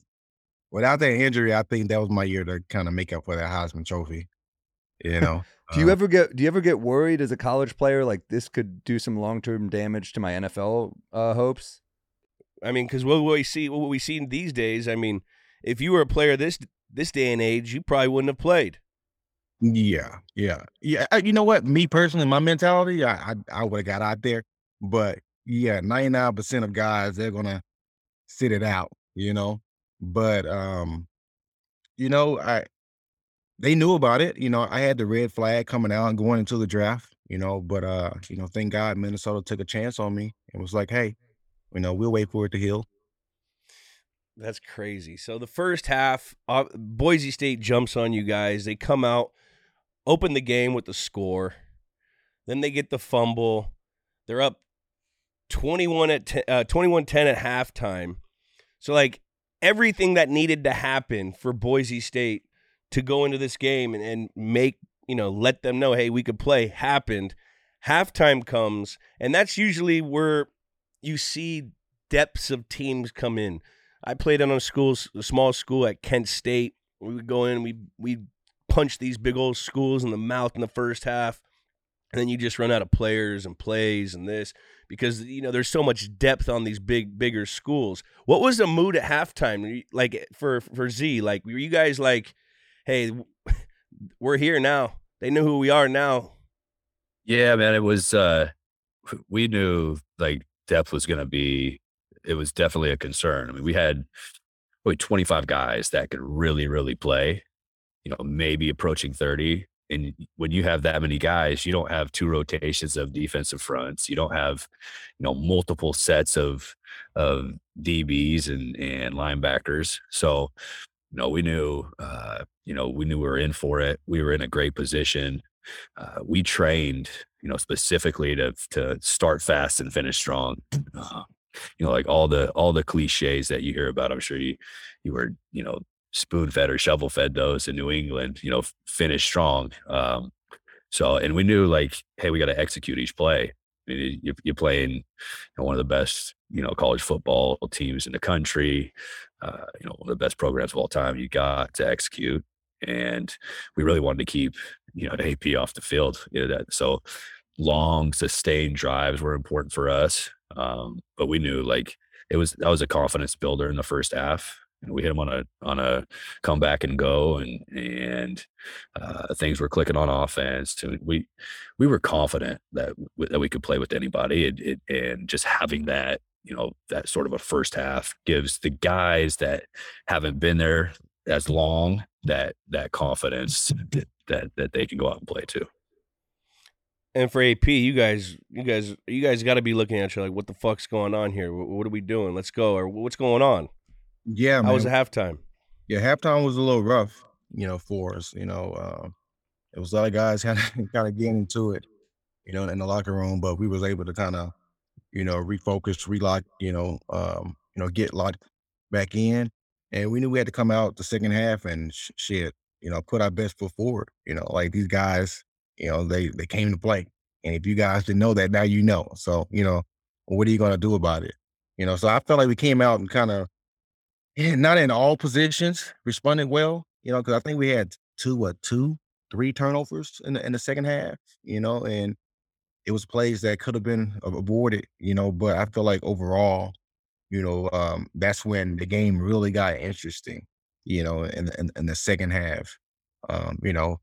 without that injury, I think that was my year to kind of make up for that Heisman Trophy. You *laughs* know. do you uh, ever get Do you ever get worried as a college player like this could do some long term damage to my NFL uh, hopes? I mean, because what we see, what we see these days. I mean, if you were a player this this day and age, you probably wouldn't have played. Yeah, yeah, yeah. You know what? Me personally, my mentality, I I, I would have got out there, but yeah, ninety nine percent of guys they're gonna sit it out. You know, but um, you know, I they knew about it. You know, I had the red flag coming out and going into the draft. You know, but uh, you know, thank God Minnesota took a chance on me and was like, hey, you know, we'll wait for it to heal. That's crazy. So the first half, uh, Boise State jumps on you guys. They come out, open the game with the score. Then they get the fumble. They're up 21 at 10, uh, 21-10 at halftime. So like everything that needed to happen for Boise State to go into this game and, and make, you know, let them know, hey, we could play happened. Halftime comes, and that's usually where you see depths of teams come in. I played on a school, a small school at Kent State. We would go in, we we punch these big old schools in the mouth in the first half, and then you just run out of players and plays and this because you know there's so much depth on these big bigger schools. What was the mood at halftime like for for Z? Like were you guys like, "Hey, *laughs* we're here now. They knew who we are now." Yeah, man, it was uh we knew like depth was going to be it was definitely a concern. I mean, we had probably 25 guys that could really really play, you know, maybe approaching 30 and when you have that many guys, you don't have two rotations of defensive fronts. You don't have, you know, multiple sets of of DBs and and linebackers. So, you know, we knew, uh, you know, we knew we were in for it. We were in a great position. Uh, we trained, you know, specifically to to start fast and finish strong. Uh, you know, like all the all the cliches that you hear about. I'm sure you you were, you know, spoon fed or shovel fed those in New England, you know, finish strong. Um, so, and we knew like, hey, we got to execute each play. I mean, you, you're playing you know, one of the best, you know, college football teams in the country, uh, you know, one of the best programs of all time. You got to execute, and we really wanted to keep, you know, the AP off the field. You know, that so long, sustained drives were important for us. Um, but we knew like it was that was a confidence builder in the first half we hit them on a on a come back and go, and and uh, things were clicking on offense. And we we were confident that that we could play with anybody, and, it, and just having that you know that sort of a first half gives the guys that haven't been there as long that that confidence that that, that they can go out and play too. And for AP, you guys, you guys, you guys got to be looking at you like, what the fuck's going on here? What are we doing? Let's go, or what's going on? Yeah, How man. was the halftime? Yeah, halftime was a little rough, you know, for us. You know, uh, it was a lot of guys kind of kind of getting into it, you know, in the locker room, but we was able to kind of, you know, refocus, relock, you know, um, you know, get locked back in, and we knew we had to come out the second half and sh- shit, you know, put our best foot forward. You know, like these guys, you know, they they came to play, and if you guys didn't know that, now you know. So, you know, what are you gonna do about it? You know, so I felt like we came out and kind of yeah, not in all positions responded well, you know, because I think we had two, what, two, three turnovers in the in the second half, you know, and it was plays that could have been avoided, you know, but I feel like overall, you know, um, that's when the game really got interesting, you know, in in, in the second half. Um, you know,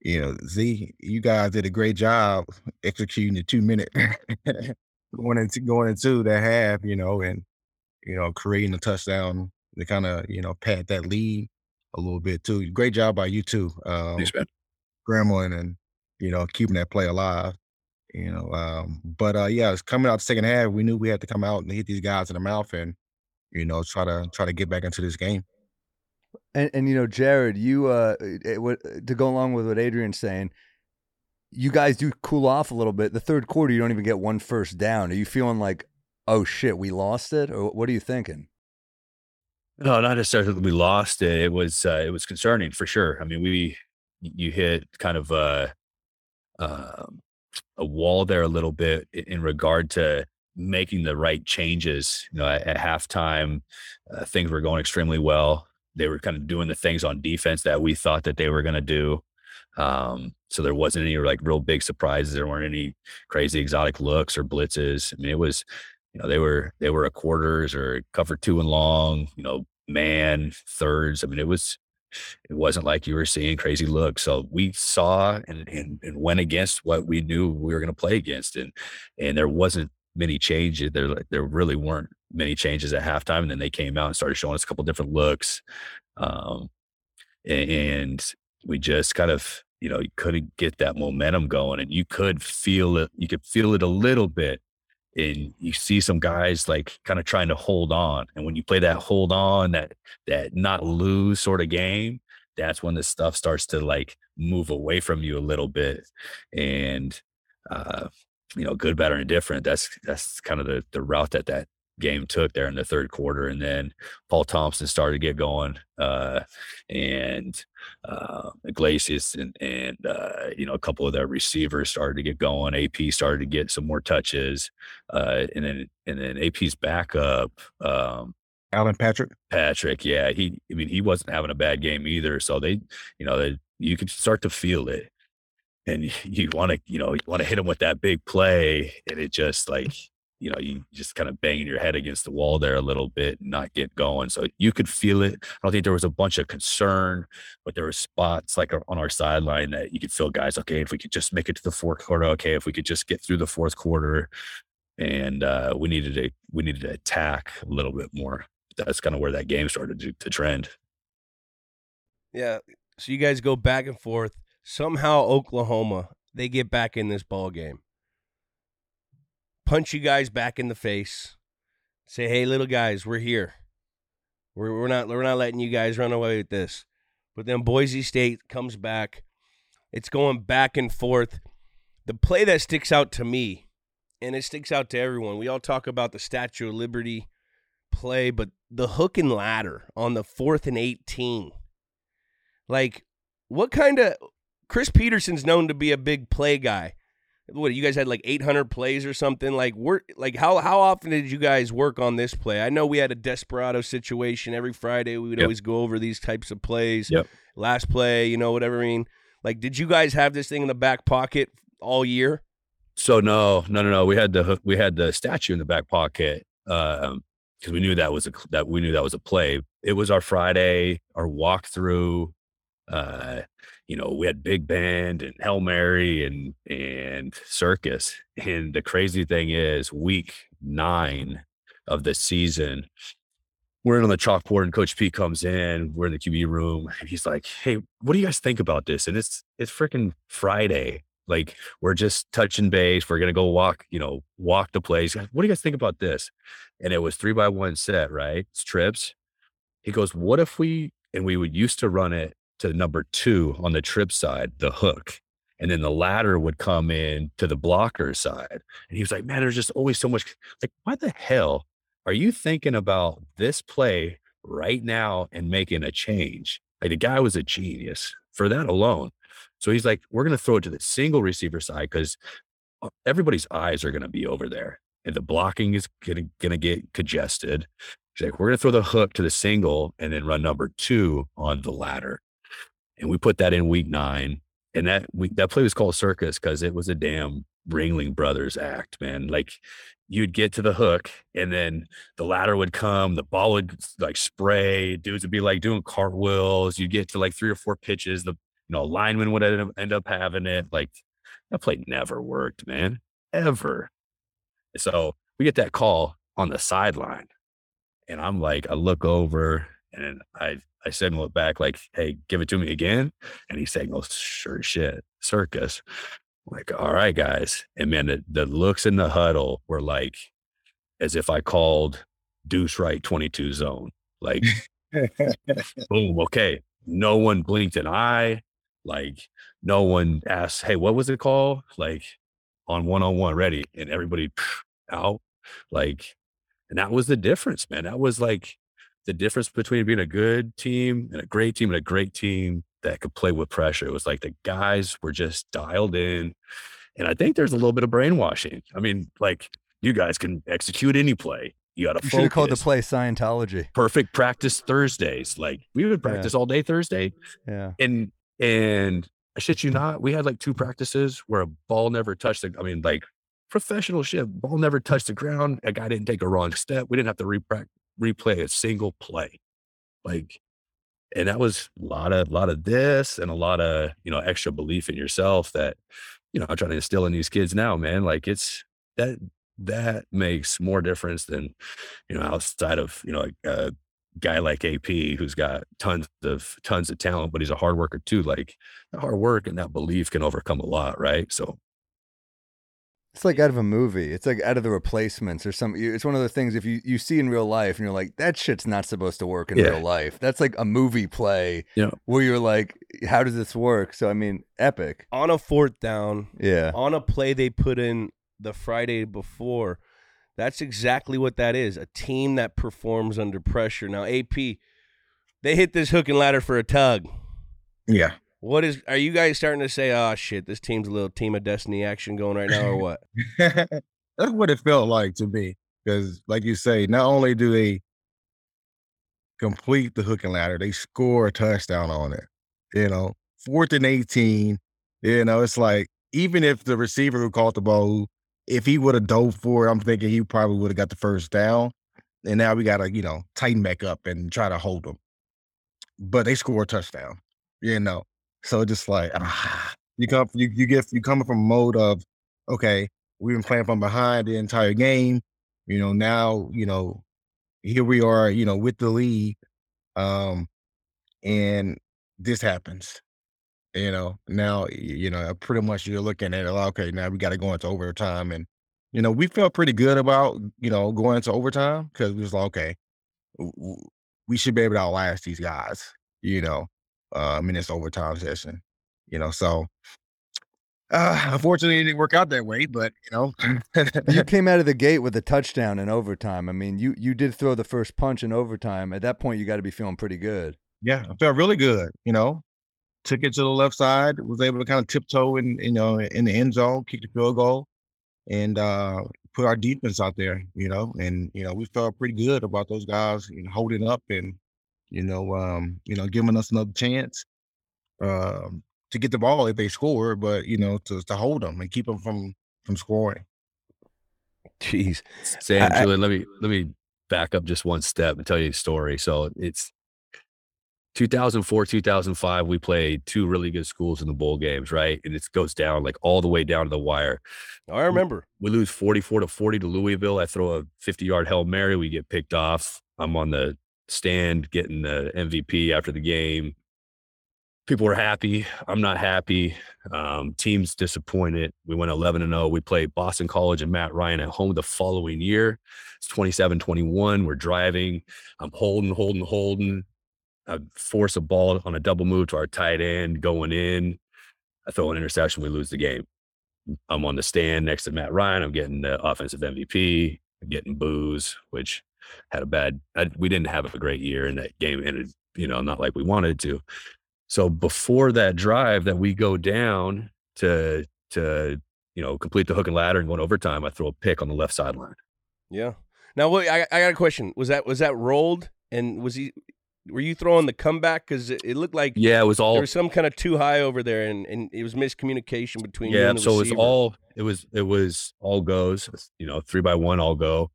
you know, Z, you guys did a great job executing the two minute *laughs* going into going into the half, you know, and you know, creating a touchdown to kind of, you know, pad that lead a little bit too. Great job by you too. Um, Thanks, man. scrambling and, you know, keeping that play alive. You know, um, but uh yeah, it's coming out the second half. We knew we had to come out and hit these guys in the mouth and, you know, try to try to get back into this game. And and you know, Jared, you uh, it, what, to go along with what Adrian's saying, you guys do cool off a little bit. The third quarter, you don't even get one first down. Are you feeling like, oh shit, we lost it, or what are you thinking? No, not necessarily we lost it. It was uh, it was concerning for sure. I mean, we you hit kind of a um, a wall there a little bit in, in regard to making the right changes. You know, at, at halftime, uh, things were going extremely well. They were kind of doing the things on defense that we thought that they were going to do. Um, so there wasn't any like real big surprises. There weren't any crazy exotic looks or blitzes. I mean, it was you know, they were they were a quarters or cover two and long, you know, man thirds. I mean, it was it wasn't like you were seeing crazy looks. So we saw and and, and went against what we knew we were going to play against, and and there wasn't many changes. There there really weren't many changes at halftime, and then they came out and started showing us a couple different looks, um, and we just kind of you know you couldn't get that momentum going, and you could feel it. You could feel it a little bit and you see some guys like kind of trying to hold on and when you play that hold on that that not lose sort of game that's when this stuff starts to like move away from you a little bit and uh you know good better and different that's that's kind of the the route that that game took there in the third quarter. And then Paul Thompson started to get going, uh, and uh, Iglesias and, and uh, you know, a couple of their receivers started to get going. AP started to get some more touches. Uh, and then, and then AP's backup, um, Allen Patrick. Patrick, yeah, he, I mean, he wasn't having a bad game either. So they, you know, they, you could start to feel it. and *laughs* you want to, you know, you want to hit him with that big play, and it just like, you know, you just kind of banging your head against the wall there a little bit and not get going. So you could feel it. I don't think there was a bunch of concern, but there were spots like on our sideline that you could feel guys, okay, if we could just make it to the fourth quarter, okay, if we could just get through the fourth quarter, and uh, we needed to we needed to attack a little bit more. That's kind of where that game started to, to trend. Yeah. So you guys go back and forth. Somehow Oklahoma, they get back in this ball game. Punch you guys back in the face. Say, hey, little guys, we're here. We're, we're not we're not letting you guys run away with this. But then Boise State comes back. It's going back and forth. The play that sticks out to me, and it sticks out to everyone. We all talk about the Statue of Liberty play, but the hook and ladder on the fourth and 18. Like, what kind of Chris Petersen's known to be a big play guy. What you guys had like 800 plays or something? Like, work like how how often did you guys work on this play? I know we had a desperado situation every Friday. We would Yep. always go over these types of plays. Yep. Last play, you know, whatever. I mean, like, did you guys have this thing in the back pocket all year? So no, no, no, no. We had the we had the statue in the back pocket um, because we knew that was a that we knew that was a play. It was our Friday, our walkthrough. Uh, you know, we had big band and Hail Mary and and circus. And the crazy thing is, week nine of the season, we're in on the chalkboard and Coach P comes in. We're in the QB room and he's like, "Hey, what do you guys think about this?" And it's it's freaking Friday. Like we're just touching base. We're gonna go walk, you know, walk the place. What do you guys think about this? And it was three by one set, right? It's trips. He goes, What if we and we would used to run it to number two on the trip side, the hook, and then the ladder would come in to the blocker side. And he was like, Man, there's just always so much like, why the hell are you thinking about this play right now and making a change? Like the guy was a genius for that alone. So he's like, we're going to throw it to the single receiver side because uh, everybody's eyes are going to be over there and the blocking is going to get congested. He's like, we're going to throw the hook to the single and then run number two on the ladder. And we put that in week nine. And that we, that play was called circus because it was a damn Ringling Brothers act, man. Like you'd get to the hook and then the ladder would come, the ball would like spray, dudes would be like doing cartwheels. You'd get to like three or four pitches, the you know, lineman would end up, end up having it. Like that play never worked, man. Ever. So we get that call on the sideline. And I'm like, I look over and I I signal it back like, hey, give it to me again. And he signals, sure shit, circus. I'm like, all right, guys. And man, the, the looks in the huddle were like as if I called deuce right 22 zone. Like, *laughs* boom, okay. No one blinked an eye. Like, no one asked, hey, what was it called? Like, on one on one, ready. And everybody out. Like, and that was the difference, man. That was like the difference between being a good team and a great team and a great team that could play with pressure. It was like the guys were just dialed in. And I think there's a little bit of brainwashing. I mean, like you guys can execute any play. You got to You should have called the play Scientology. Perfect practice Thursdays. Like we would practice all day Thursday. Yeah. And and I shit you not, we had like two practices where a ball never touched the I mean, like professional shit, ball never touched the ground. A guy didn't take a wrong step. We didn't have to repra- replay a single play. Like and that was a lot of a lot of this and a lot of you know extra belief in yourself that you know i'm trying to instill in these kids now man like it's that that makes more difference than you know outside of you know a, a guy like ap who's got tons of tons of talent but he's a hard worker too like hard work and that belief can overcome a lot right so It's like out of a movie. It's like out of the replacements or some. It's one of the things if you, you see in real life and you're like, that shit's not supposed to work in Yeah. real life. That's like a movie play Yeah. where you're like, how does this work? So, I mean, epic. On a fourth down, Yeah. on a play they put in the Friday before. That's exactly what that is. A team that performs under pressure. Now, AP, they hit this hook and ladder for a tug. yeah. What is are you guys starting to say, oh shit, this team's a little team of destiny action going right now, or what? *laughs* That's what it felt like to me. Because, like you say, not only do they complete the hook and ladder, they score a touchdown on it. You know, fourth and 18, You know, it's like even if the receiver who caught the ball, if he would have dove for it, I'm thinking he probably would have got the first down. And now we got to, you know, tighten back up and try to hold them. But they score a touchdown, you know. So just like ah, you come, you you get you coming from a mode of, okay, we've been playing from behind the entire game. You know, now you know, here we are, you know, with the lead, um, and this happens. You know, now you know pretty much you're looking at it. like, Okay, now we got to go into overtime, and you know we felt pretty good about you know going into overtime because we was like, okay, we should be able to outlast these guys. You know, in this overtime session. You know, so uh, unfortunately, it didn't work out that way. But you know, You *laughs* came out of the gate with a touchdown in overtime. I mean, you you did throw the first punch in overtime. At that point, you got to be feeling pretty good. yeah, I felt really good. You know, took it to the left side, was able to kind of tiptoe in, you know, in the end zone, kick the field goal, and uh, put our defense out there. You know, and you know we felt pretty good about those guys you know, holding up and you know, um, you know, giving us another chance um, to get the ball if they score, but you know, to to hold them and keep them from from scoring. Jeez. Sam, I- I- Julian, let me let me back up just one step and tell you a story. So it's 2004, 2005. We played two really good schools in the bowl games, right? And it goes down like all the way down to the wire. I remember. We lose 44 to 40 to Louisville. I throw a 50 yard Hail Mary. We get picked off. I'm on the stand getting the MVP after the game. People were happy. I'm not happy. Um, team's disappointed. We went 11 and 0. We played Boston College and Matt Ryan at home the following year. It's 27 21. We're driving. I'm holding, holding, holding. I force a ball on a double move to our tight end going in. I throw an interception. We lose the game. I'm on the stand next to Matt Ryan. I'm getting the offensive MVP. I'm getting booze, which had a bad. I, we didn't have a great year, and that game ended, you know, not like we wanted to. So before that drive that we go down to to you know complete the hook and ladder and go in overtime, I throw a pick on the left sideline. Yeah. Now, what? I, I got a question. Was that was that rolled? And was he? Were you throwing the comeback? Because it, it looked like Yeah, it was all there was some kind of too high over there, and, and it was miscommunication between you yeah and the so it was all it was it was all goes you know three by one all go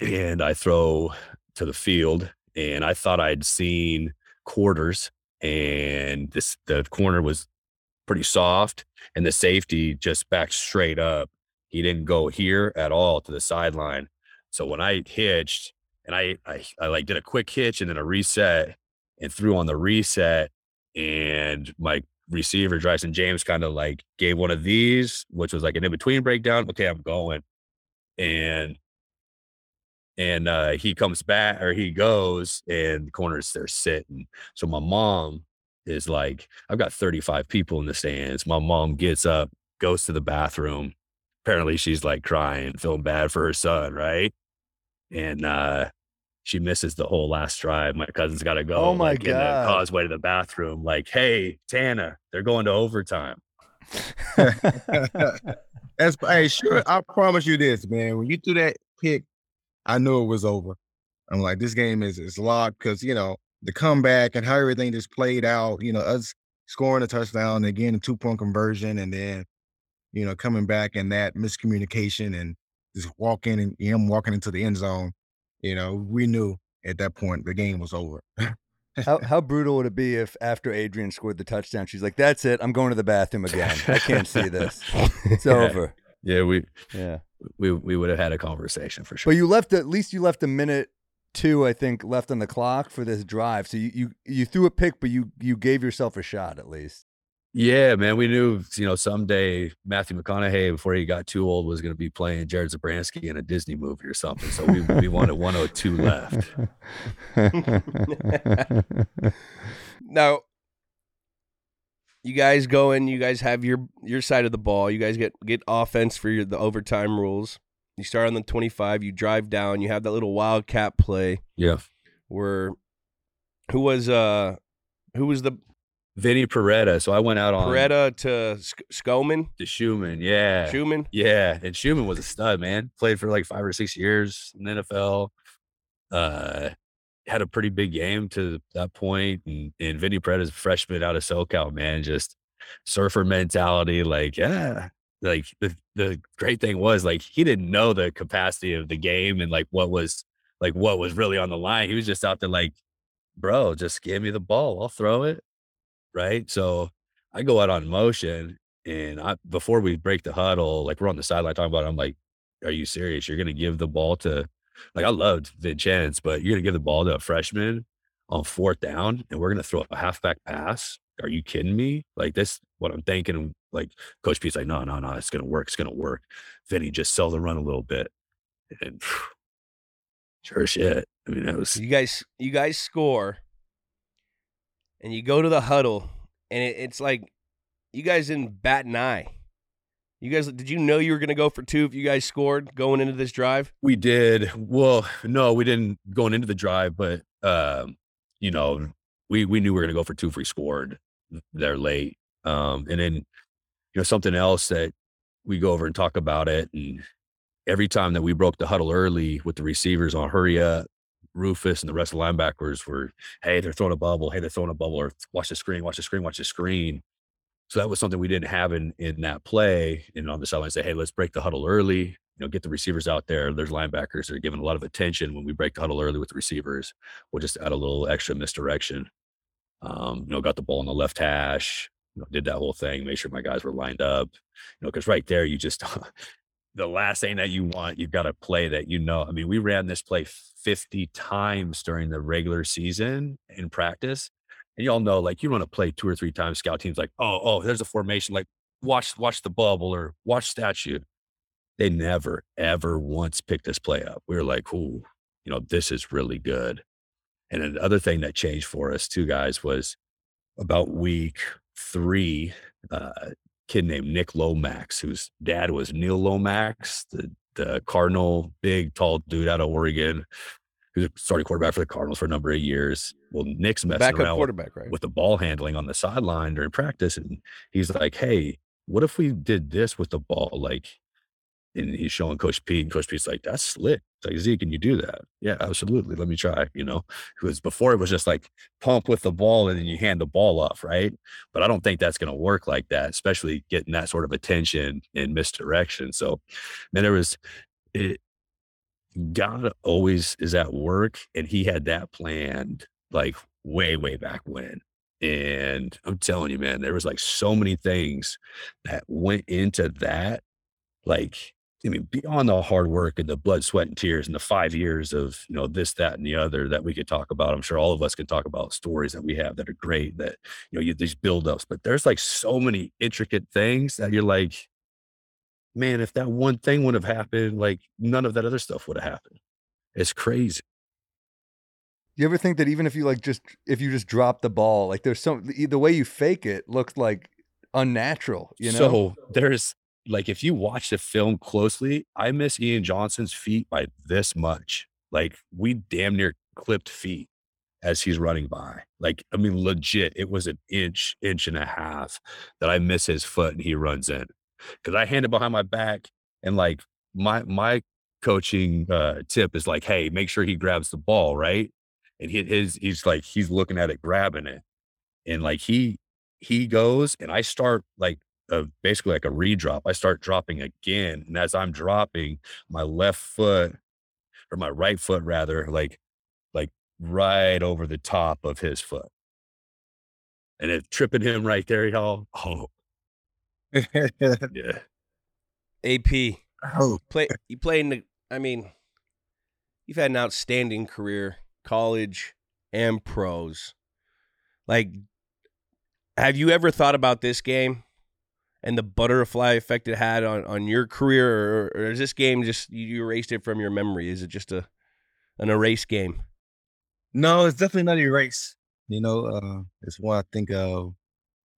and i throw to the field and i thought i'd seen quarters and this the corner was pretty soft and the safety just backed straight up he didn't go here at all to the sideline so when i hitched and i i, I like did a quick hitch and then a reset and threw on the reset and my receiver Drisan James kind of like gave one of these, which was like an in between breakdown. Okay, I'm going, and and uh, he comes back or he goes, and the corners they're sitting. So my mom is like, I've got 35 people in the stands. My mom gets up, goes to the bathroom. Apparently, she's like crying, feeling bad for her son, right? And uh, she misses the whole last drive. My cousin's got to go. Oh, my like, in the God. causeway to the bathroom. Like, hey, Tana, they're going to overtime. *laughs* That's hey, sure. I promise you this, man. When you threw that pick, I knew it was over. I'm like, this game is is locked because you know the comeback and how everything just played out. You know, us scoring a touchdown and again a two point conversion, and then you know coming back and that miscommunication and just walking and him walking into the end zone. You know, we knew at that point the game was over. how *laughs* how brutal would it be if after Adrian scored the touchdown, she's like, "That's it. I'm going to the bathroom again. I can't see this. It's *laughs* over." Yeah, we Yeah. we we would have had a conversation for sure. But you left at least you left a minute two, I think, left on the clock for this drive. So you you, you threw a pick, but you you gave yourself a shot at least. Yeah, man, we knew you know someday Matthew McConaughey before he got too old was going to be playing Jared Zabransky in a Disney movie or something. So we we wanted 102 left. *laughs* *laughs* *laughs* now you guys go in you guys have your your side of the ball you guys get get offense for your the overtime rules you start on the 25 you drive down you have that little wildcat play Yeah, where who was uh who was the Vinny Perretta. So I went out on Perretta to Sk- Skoman to Schouman. Yeah, Schouman Yeah, and Schouman was a stud, man. Played for like five or six years in the NFL. Uh, had a pretty big game to that point, and and Vinny a freshman out of SoCal, man. Just surfer mentality. Like, yeah, like the the great thing was like he didn't know the capacity of the game and like what was like what was really on the line. He was just out there like, bro, just give me the ball, I'll throw it. Right. So I go out on motion and I before we break the huddle, like we're on the sideline talking about it, I'm like, Are you serious? You're gonna give the ball to like I loved Vincenz, but you're gonna give the ball to a freshman on fourth down and we're gonna throw a halfback pass. Are you kidding me? Like this what I'm thinking. Like Coach P's like, no, no, no, it's gonna work. It's gonna work. Vinny just sell the run a little bit. And *sighs* sure shit. I mean, that was You guys, you guys score, and you go to the huddle, and it, it's like you guys didn't bat an eye. You guys, did you know you were going to go for two if you guys scored going into this drive? We did. Well, no, we didn't going into the drive, but um, you know, we we knew we were gonna go for two if we scored. They're late. Um, and then you know, something else that we go over and talk about it. And every time that we broke the huddle early with the receivers on hurry up, Rufus and the rest of the linebackers were, hey, they're throwing a bubble, hey, they're throwing a bubble, or watch the screen, watch the screen, watch the screen. So that was something we didn't have in in that play. And on the sideline, say, hey, let's break the huddle early. You know, get the receivers out there. There's linebackers that are giving a lot of attention when we break the huddle early with the receivers. We'll just add a little extra misdirection. Um, you know, got the ball on the left hash, you know, did that whole thing, make sure my guys were lined up. You know, because right there, you just *laughs* the last thing that you want, you've got to play that you know. I mean, we ran this play 50 times during the regular season in practice. And y'all know, like, you run a play two or three times, scout teams like, oh, oh, there's a formation, like watch, watch the bubble or watch statue. They never, ever once picked this play up. We were like, ooh, you know, this is really good. And another thing that changed for us, too, guys, was about week three, uh, kid named Nick Lomax, whose dad was Neil Lomax, the, the Cardinal, big, tall dude out of Oregon, who's a starting quarterback for the Cardinals for a number of years. Well, Nick's messing Backup around with, quarterback, right? with the ball handling on the sideline during practice. And he's like, hey, what if we did this with the ball? Like, and he's showing Coach Pete, and Coach Pete's like, "That's slick." It's like, "Z, can you do that?" Yeah, absolutely. Let me try. You know, because before it was just like pump with the ball and then you hand the ball off, right? But I don't think that's going to work like that, especially getting that sort of attention and misdirection. So, man, there was it. God always is at work, and He had that planned like way, way back when. And I'm telling you, man, there was like so many things that went into that. Like I mean, beyond the hard work and the blood, sweat, and tears, and the five years of you know this, that, and the other that we could talk about. I'm sure all of us can talk about stories that we have that are great. That you know, you, these buildups, but there's like so many intricate things that you're like, man, if that one thing would have happened, like none of that other stuff would have happened. It's crazy. You ever think that even if you like just if you just drop the ball, like there's some the, the way you fake it looks like unnatural, you know? So there's like if you watch the film closely, I miss Ian Johnson's feet by this much. Like we damn near clipped feet as he's running by. Like, I mean, legit, it was an inch, inch and a half that I miss his foot and he runs in. Cause I hand it behind my back and like my my coaching uh tip is like, hey, make sure he grabs the ball, right? And he, his he's like he's looking at it, grabbing it. And like he he goes and I start like a, basically like a redrop. I start dropping again. And as I'm dropping, my left foot or my right foot rather, like like right over the top of his foot. And it tripping him right there, y'all. Oh, *laughs* yeah. AP oh, play. You played in the. I mean, you've had an outstanding career, college and pros. Like, have you ever thought about this game and the butterfly effect it had on, on your career, or, or is this game just you, you erased it from your memory? Is it just a an erase game? no, it's definitely not a race. You know, uh, it's one I think uh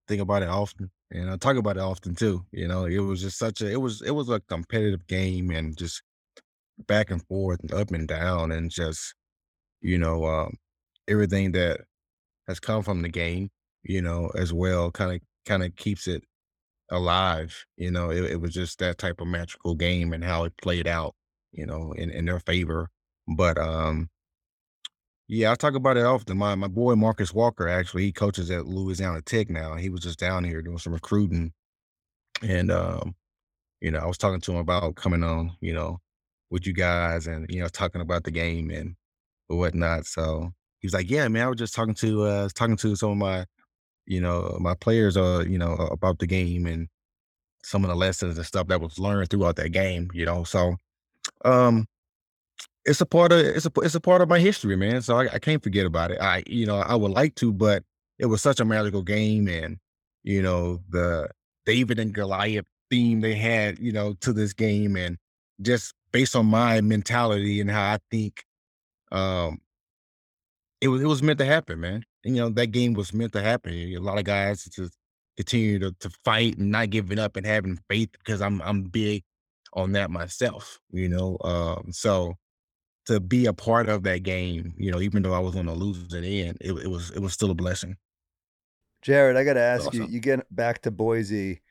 think about it often, and I talk about it often too. You know, it was just such a it was it was a competitive game and just back and forth and up and down and just you know um, everything that has come from the game. You know, as well, kind of kind of keeps it alive. You know, it, it was just that type of magical game and how it played out. You know, in in their favor. But um, Yeah, I talk about it often. My my boy Marcus Walker actually he coaches at Louisiana Tech now. He was just down here doing some recruiting, and um, you know, I was talking to him about coming on, you know, with you guys, and you know, talking about the game and whatnot. So he was like, "Yeah, man, I was just talking to uh talking to some of my, you know, my players, uh, you know, about the game and some of the lessons and stuff that was learned throughout that game, you know." So, um, it's a part of it's a it's a part of my history, man. So I, I can't forget about it. I you know I would like to, but it was such a magical game, and you know the David and Goliath theme they had, you know, to this game, and just based on my mentality and how I think, um, it was it was meant to happen, man. And, you know that game was meant to happen. A lot of guys just continue to, to fight and not giving up and having faith because I'm I'm big on that myself, you know. Um, so to be a part of that game, you know, even though I was on the losing end, it, it was it was still a blessing. Jared, I got to ask you. Awesome. You get back to Boise.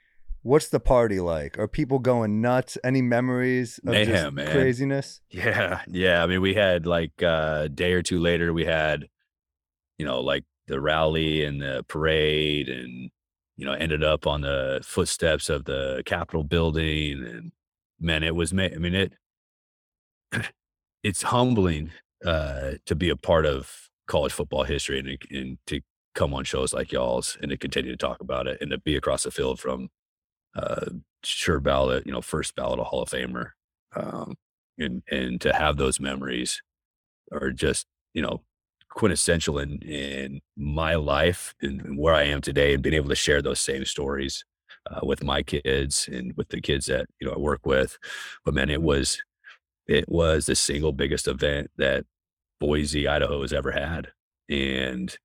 What's the party like? Are people going nuts? Any memories of just Mayhem, man. craziness? Yeah, *laughs* yeah. I mean, we had like uh, a day or two later, we had, you know, like the rally and the parade, and you know, ended up on the footsteps of the Capitol building, and man, it was. ma- I mean, it. *clears throat* It's humbling uh, to be a part of college football history and, and to come on shows like y'all's and to continue to talk about it and to be across the field from uh, sure ballot, you know, first ballot a Hall of Famer, um, and and to have those memories are just you know quintessential in in my life and, where I am today, and being able to share those same stories uh, with my kids and with the kids that you know I work with. But man, it was it was the single biggest event that Boise, Idaho has ever had. And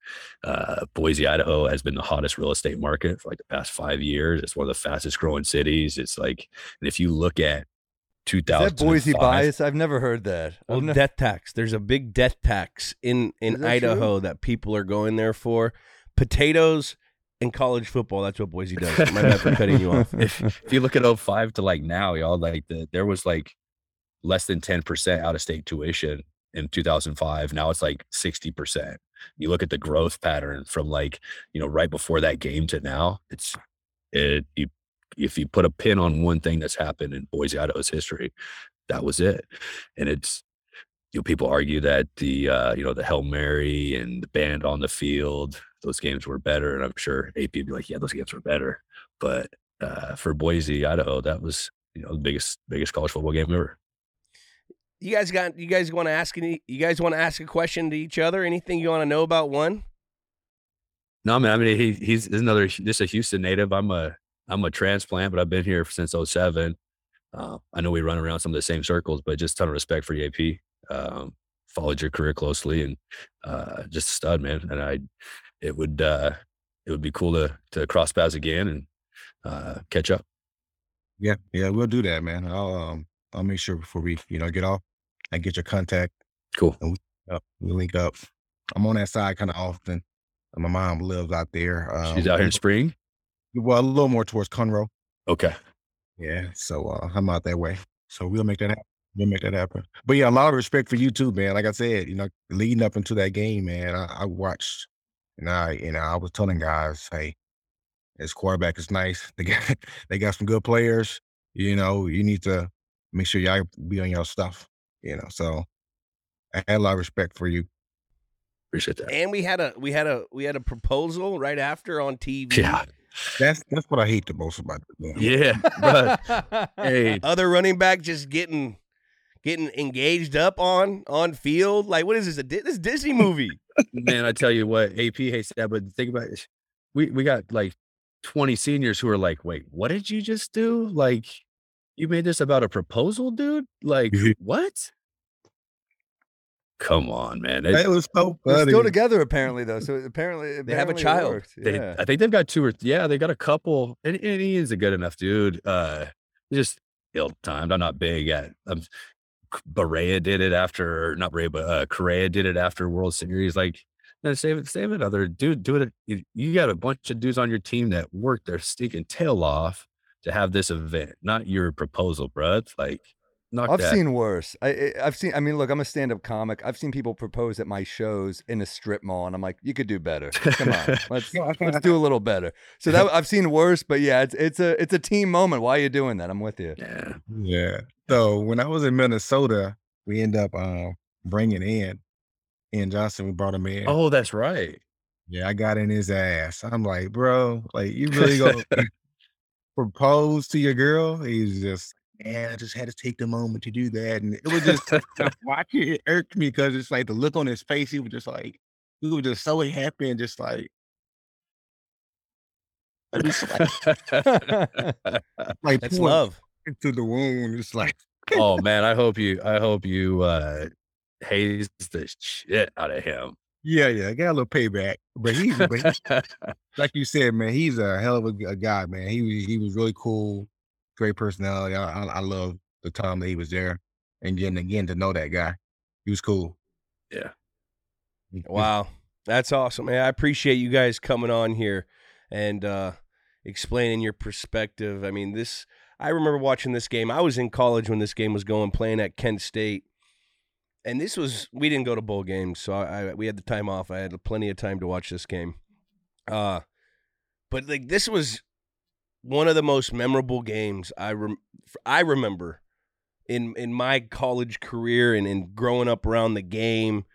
uh, Boise, Idaho has been the hottest real estate market for like the past five years. It's one of the fastest growing cities. It's like, and if you look at 2000 that Boise bias? I've never heard that. Well, ne- death tax. There's a big death tax in in that Idaho that people are going there for. Potatoes and college football. That's what Boise does. My bad for cutting you off. *laughs* if, if you look at 05 to like now, y'all, like the, there was like less than 10% out of state tuition in 2005. Now it's like 60%. You look at the growth pattern from like, you know, right before that game to now, it's, it, you, if you put a pin on one thing that's happened in Boise, Idaho's history, that was it. And it's, you know, people argue that the, uh, you know, the Hail Mary and the band on the field, those games were better. And I'm sure AP would be like, yeah, those games were better. But uh, for Boise, Idaho, that was, you know, the biggest, biggest college football game ever. You guys got you guys want to ask any you guys want to ask a question to each other? Anything you want to know about one? No, man. I mean, he, he's he's another, just a Houston native. I'm a, I'm a transplant, but I've been here since 07. Uh, I know we run around some of the same circles, but just a ton of respect for you, AP. Um, followed your career closely and uh, just a stud, man. And I, it would, uh, it would be cool to to cross paths again and uh, catch up. Yeah, yeah, we'll do that, man. I'll um I'll make sure before we you know get off, I get your contact. Cool. Up, we link up. I'm on that side kind of often. My mom lives out there. Um, She's out here in spring. Well, a little more towards Conroe. Okay. Yeah, so uh, I'm out that way. So we'll make that happen. We'll make that happen. But yeah, a lot of respect for you too, man. Like I said, you know, leading up into that game, man, I, I watched and I, you know, I was telling guys, hey, this quarterback is nice. They got *laughs* they got some good players. You know, you need to make sure y'all be on your stuff. You know, so I had a lot of respect for you. Appreciate that. And we had a we had a we had a proposal right after on *laughs* TV. Yeah. That's that's what I hate the most about it. *laughs* Yeah. But hey, Other running back just getting getting engaged up on on field. Like what is this? A this Disney movie? *laughs* man, I tell you what, AP hates that, but think about it. We we got like 20 seniors who are like, wait, what did you just do? Like, you made this about a proposal, dude? Like, what? Come on, man. It- That was so They're funny. still together *laughs* apparently though. So apparently They have a child. they, Yeah. I think they've got two or yeah, they got a couple, and, and he is a good enough dude. Uh, just ill timed. I'm not big at. Um, Berea did it after, not Berea, but uh, Correa did it after World Series. Like, no, save it, save it. Other dude, do it. You, you got a bunch of dudes on your team that worked their stinking tail off to have this event, not your proposal, bro. It's like, Knock I've that. seen worse. I, I I've seen. I mean, look, I'm a stand-up comic. I've seen people propose at my shows in a strip mall, and I'm like, you could do better. Come on, let's let's do a little better. So that *laughs* I've seen worse, but yeah, it's it's a it's a team moment. Why are you doing that? I'm with you. yeah. Yeah. So when I was in Minnesota, we end up um, bringing in Ian Johnson. We brought him in. Oh, that's right. Yeah, I got in his ass. I'm like, bro, like you really gonna *laughs* *laughs* propose to your girl? He's just, man, I just had to take the moment to do that, and it was just *laughs* watching it irked me because it's like the look on his face. He was just like, he was just so happy and just like, just like, *laughs* like That's love. into the wound. It's like, oh man, I hope you I hope you uh haze the shit out of him. Yeah, yeah, got a little payback, but he's, but he- *laughs* like you said, man, he's a hell of a guy, man. He was- he was really cool, great personality. I, I, I love the time that he was there, and then again to know that guy, he was cool. Yeah. He- he- Wow. That's awesome. Man, I appreciate you guys coming on here and uh, explaining your perspective. I mean, this I remember watching this game. I was in college when this game was going, playing at Kent State. And this was we didn't go to bowl games, so I, I we had the time off. I had plenty of time to watch this game. Uh but like this was one of the most memorable games I rem- I remember in in my college career and in growing up around the game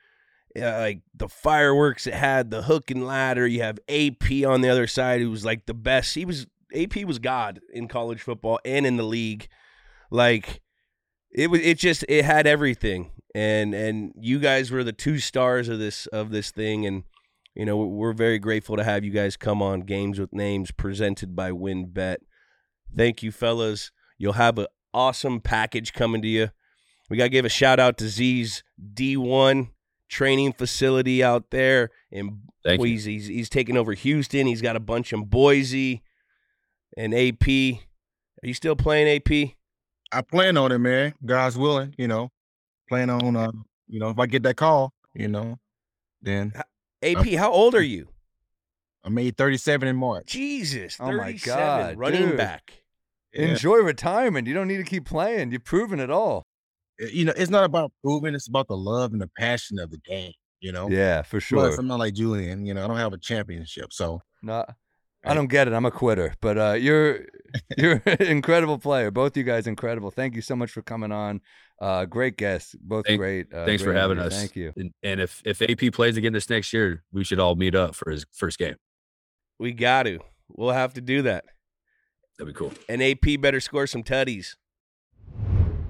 yeah, like the fireworks it had, the hook and ladder. You have AP on the other side, who was like the best. He was AP was God in college football and in the league. Like it was, it just it had everything, and and you guys were the two stars of this of this thing, and you know we're very grateful to have you guys come on Games with Names presented by WinBet. Thank you, fellas. You'll have an awesome package coming to you. We got to give a shout out to Z's D1 training facility out there in Thank you. Boise. He's, he's taking over Houston. He's got a bunch in Boise and AP. Are you still playing AP? I plan on it, man. God's willing, you know. Plan on, uh, you know, if I get that call, you know, then AP, how old are *laughs* you? I made 37 in March. Jesus, Oh my God, running dude. back. Yeah. Enjoy retirement. You don't need to keep playing. You've proven it all. Uh, You know, it's not about proving; it's about the love and the passion of the game. You know. Yeah, for Plus, sure. I'm not like Julian. You know, I don't have a championship, so No, I don't get it. I'm a quitter, but uh, you're *laughs* you're an incredible player. Both you guys incredible. Thank you so much for coming on. Uh, great guests. Both Thank- great. Uh, Thanks for having interviews. us. Thank you. And, and if if AP plays again this next year, we should all meet up for his first game. We got to. We'll have to do that. That'd be cool. And AP better score some tutties.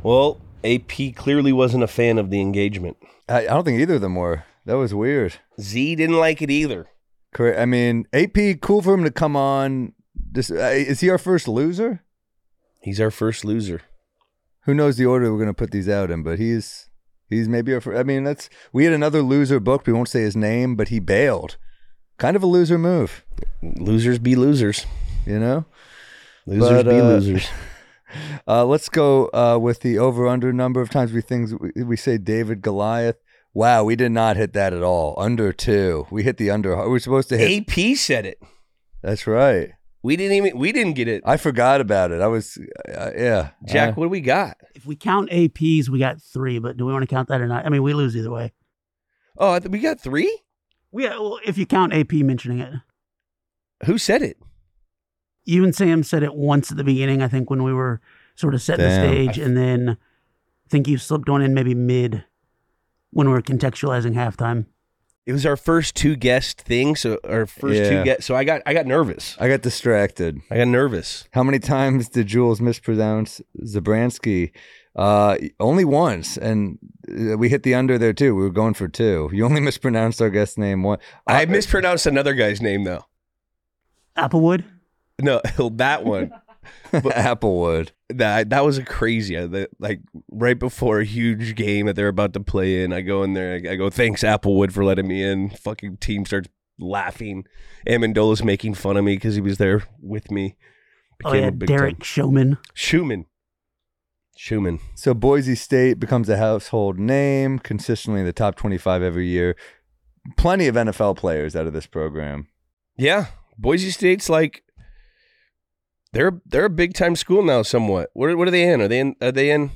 Well, AP clearly wasn't a fan of the engagement. I, I don't think either of them were. That was weird. Z didn't like it either. Correct. I mean, AP, cool for him to come on. This uh, is he our first loser? He's our first loser. Who knows the order we're gonna put these out in? But he's he's maybe our. Fir- I mean, that's we had another loser booked. We won't say his name, but he bailed. Kind of a loser move, Losers be losers. you know. Losers But, be uh, losers. *laughs* Uh, let's go uh, with the over under number of times we things we, we say David Goliath. Wow, we did not hit that at all. Under two, we hit the under. We were supposed to hit. AP said it. That's right. We didn't even. We didn't get it. I forgot about it. I was, uh, yeah. Jack, Uh, what do we got? If we count APs, we got three. But do we want to count that or not? I mean, we lose either way. Oh, we got three. We well, if you count AP mentioning it, Who said it? you and Sam said it once at the beginning. I think when we were sort of setting Damn. the stage, and then I think you slipped one in maybe mid when we're contextualizing halftime. It was our first two guest thing. So our first Yeah. two guest. So I got. I got nervous. I got distracted. I got nervous. How many times did Jules mispronounce Zabransky? Uh, only once, and uh, we hit the under there too. We were going for two. You only *laughs* mispronounced our guest name one. I mispronounced another guy's name though. Applewood. No, *laughs* that one. *laughs* *laughs* Applewood. that that was a crazy. uh, that- Like right before a huge game that they're about to play in, I go in there. I go, "Thanks Applewood for letting me in." Fucking team starts laughing. Amendola's making fun of me because he was there with me. Oh yeah, a big Derek time- Showman. Schumann. Schumann. So Boise State becomes a household name, consistently in the top twenty-five every year. Plenty of NFL players out of this program. Yeah, Boise State's like they're they're a big time school now. Somewhat. What are, what are they in? Are they in? Are they in?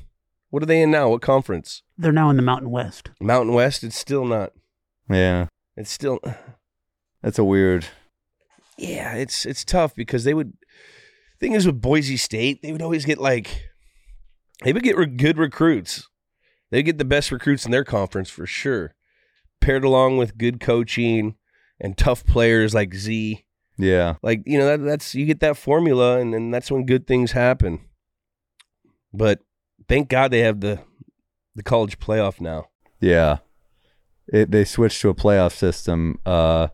What are they in now? What conference? They're now in the Mountain West. Mountain West. It's still not. Yeah, It's still. that's a weird. Yeah, it's it's tough because they would. Thing is with Boise State, they would always get like, they would get re- good recruits. They get the best recruits in their conference for sure, paired along with good coaching and tough players like Z. Yeah, Like you know that that's you get that formula, and then that's when good things happen. But thank God they have the the college playoff now. yeah. It, they switched to a playoff system uh,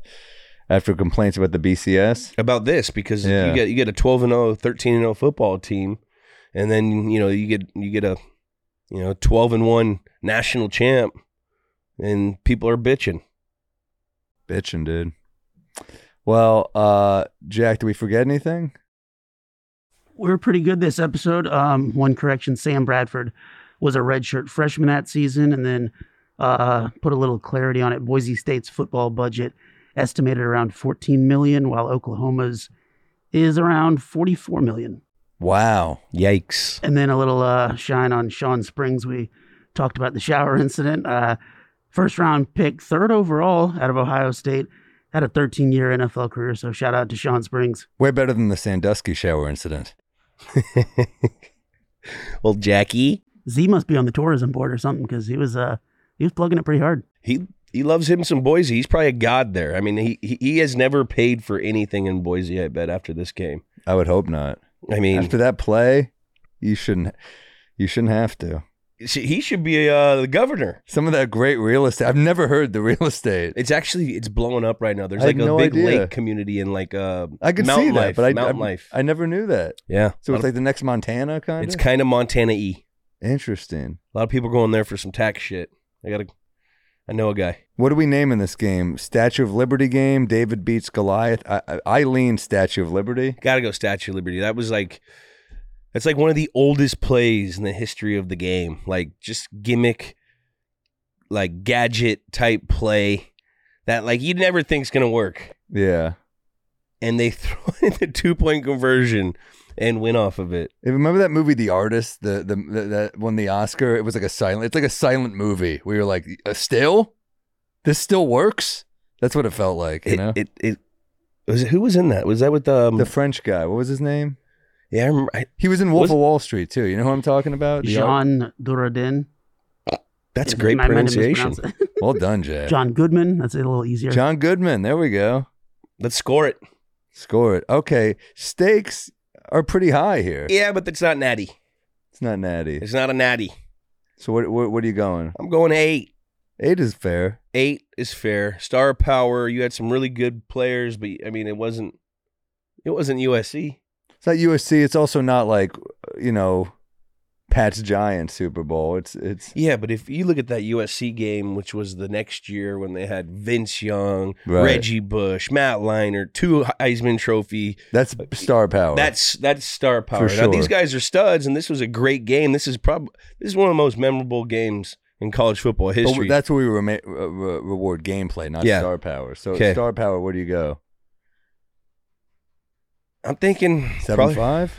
after complaints about the BCS. about this because Yeah. you get you get a 12 and 0 13 and 0 football team and then you know you get you get a you know 12 and 1 national champ and people are bitching Bitching, dude. Well, uh, Jack, do we forget anything? We were pretty good this episode. Um, one correction: Sam Bradford was a redshirt freshman that season, and then uh, put a little clarity on it. Boise State's football budget estimated around 14 million, while Oklahoma's is around 44 million. Wow. yikes And then a little uh, shine on Shawn Springs. We talked about the shower incident. Uh, first round pick, third overall out of Ohio State, had a 13 year NFL career. So shout out to Shawn Springs. Way better than the Sandusky shower incident. *laughs* well Jackie Z must be on the tourism board or something because he was uh he was plugging it pretty hard. he he loves him some Boise he's probably a god there I mean he he, he has never paid for anything in Boise I bet after this game I would hope not. I mean After that play, you shouldn't. You shouldn't have to. He should be uh, the governor Some of that great real estate. I've never heard the real estate. It's actually it's blowing up right now. There's I like had a no big idea. lake community in like uh I could mountain see that, life, but I, mountain I, life. I never knew that. yeah, So it's like the next Montana kind of- it's kind of Montana e. Interesting. A lot of people going there for some tax shit. I gotta, I know a guy. What do we name in this game? Statue of Liberty game. David beats Goliath. I, I, I lean Statue of Liberty. Gotta go Statue of Liberty. That was like, that's like one of the oldest plays in the history of the game. Like just gimmick, like gadget type play that like you never think's gonna work, Yeah. and they *laughs* throw in the two point conversion and win off of it. Hey, Remember that movie, The Artist, the, the the that won the Oscar? It was like a silent. It's like a silent movie. We were like, uh, still, this still works. That's what it felt like. You It, know, it, it was it, who was in that? Was that with um, the French guy. What was his name? Yeah, I remember. I, He was in Wolf Was- of Wall Street too. You know who I'm talking about? The Art- Duradin. Uh, that's great I pronunciation. mispronounced *laughs* well done, Jay. John Goodman. That's a little easier. John Goodman. There we go. Let's score it. Score it. Okay, stakes are pretty high here. Yeah, but it's not natty. It's not natty. It's not a natty. So what, what what are you going? I'm going eight. Eight is fair. Eight is fair. Star power. You had some really good players, but I mean, it wasn't. It wasn't USC. It's not USC. It's also not like you know, Pat's Giant Super Bowl. It's it's Yeah, but if you look at that USC game, which was the next year when they had Vince Young, Right. Reggie Bush, Matt Leinart, two Heisman Trophy. that's star power. That's that's star power. Now these sure. guys are studs, and this was a great game. This is probably this is one of the most memorable games in college football But history. that's where we rema- uh, re- reward gameplay, not Yeah. star power. So star power. Where do you go? I'm thinking Seven probably- five,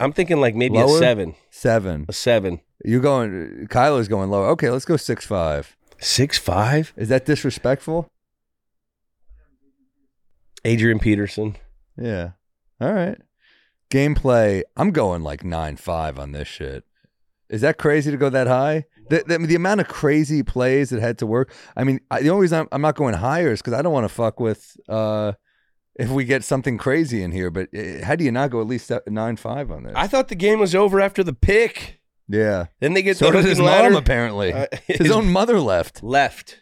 I'm thinking like maybe a seven, seven. a seven, You're going? Kyler's going lower. Okay, let's go six five. six five. Is that disrespectful? Adrian Peterson. Yeah. All right. Gameplay. I'm going like nine five on this shit. Is that crazy to go that high? The, the, the amount of crazy plays that had to work. I mean, I, the only reason I'm, I'm not going higher is because I don't want to fuck with uh, if we get something crazy in here. But uh, how do you not go at least nine five on this? I thought the game was over after the pick. yeah. Then they get So the did hook his and mom apparently. Uh, *laughs* his own mother left. left.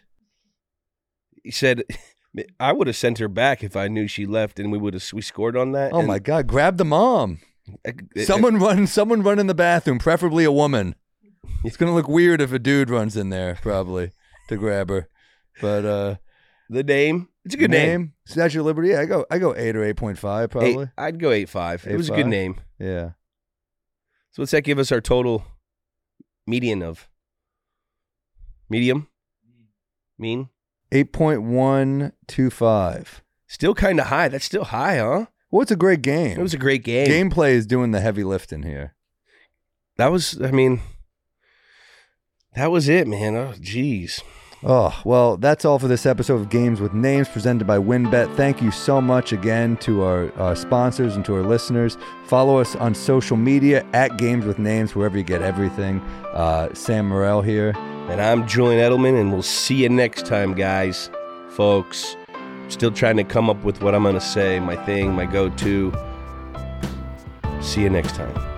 He said, "I would have sent her back if I knew she left, and we would have we scored on that." Oh And my god! Grab the mom. I- I- Someone run. Someone run in the bathroom. Preferably a woman. It's gonna look weird if a dude runs in there, probably to grab her. But uh, the name. It's a good name. Statue of Liberty. Yeah, I go. I go eight or eight point five, probably. Eight, I'd go eight five. It was a good name. Yeah. So what's that give us our total median of? Medium. Mean. Eight point one two five. Still kind of high. That's still high, huh? Well, it's a great game. It was a great game. Gameplay is doing the heavy lifting here. That was. I mean, That was it, man. Oh, jeez. Oh, well, that's all for this episode of Games with Names presented by WinBet. Thank you so much again to our, our sponsors and to our listeners. Follow us on social media at Games with Names, wherever you get everything. Uh, Sam Morril here. And I'm Julian Edelman, and we'll see you next time, guys, folks. Still trying to come up with what I'm going to say, my thing, my go to. See you next time.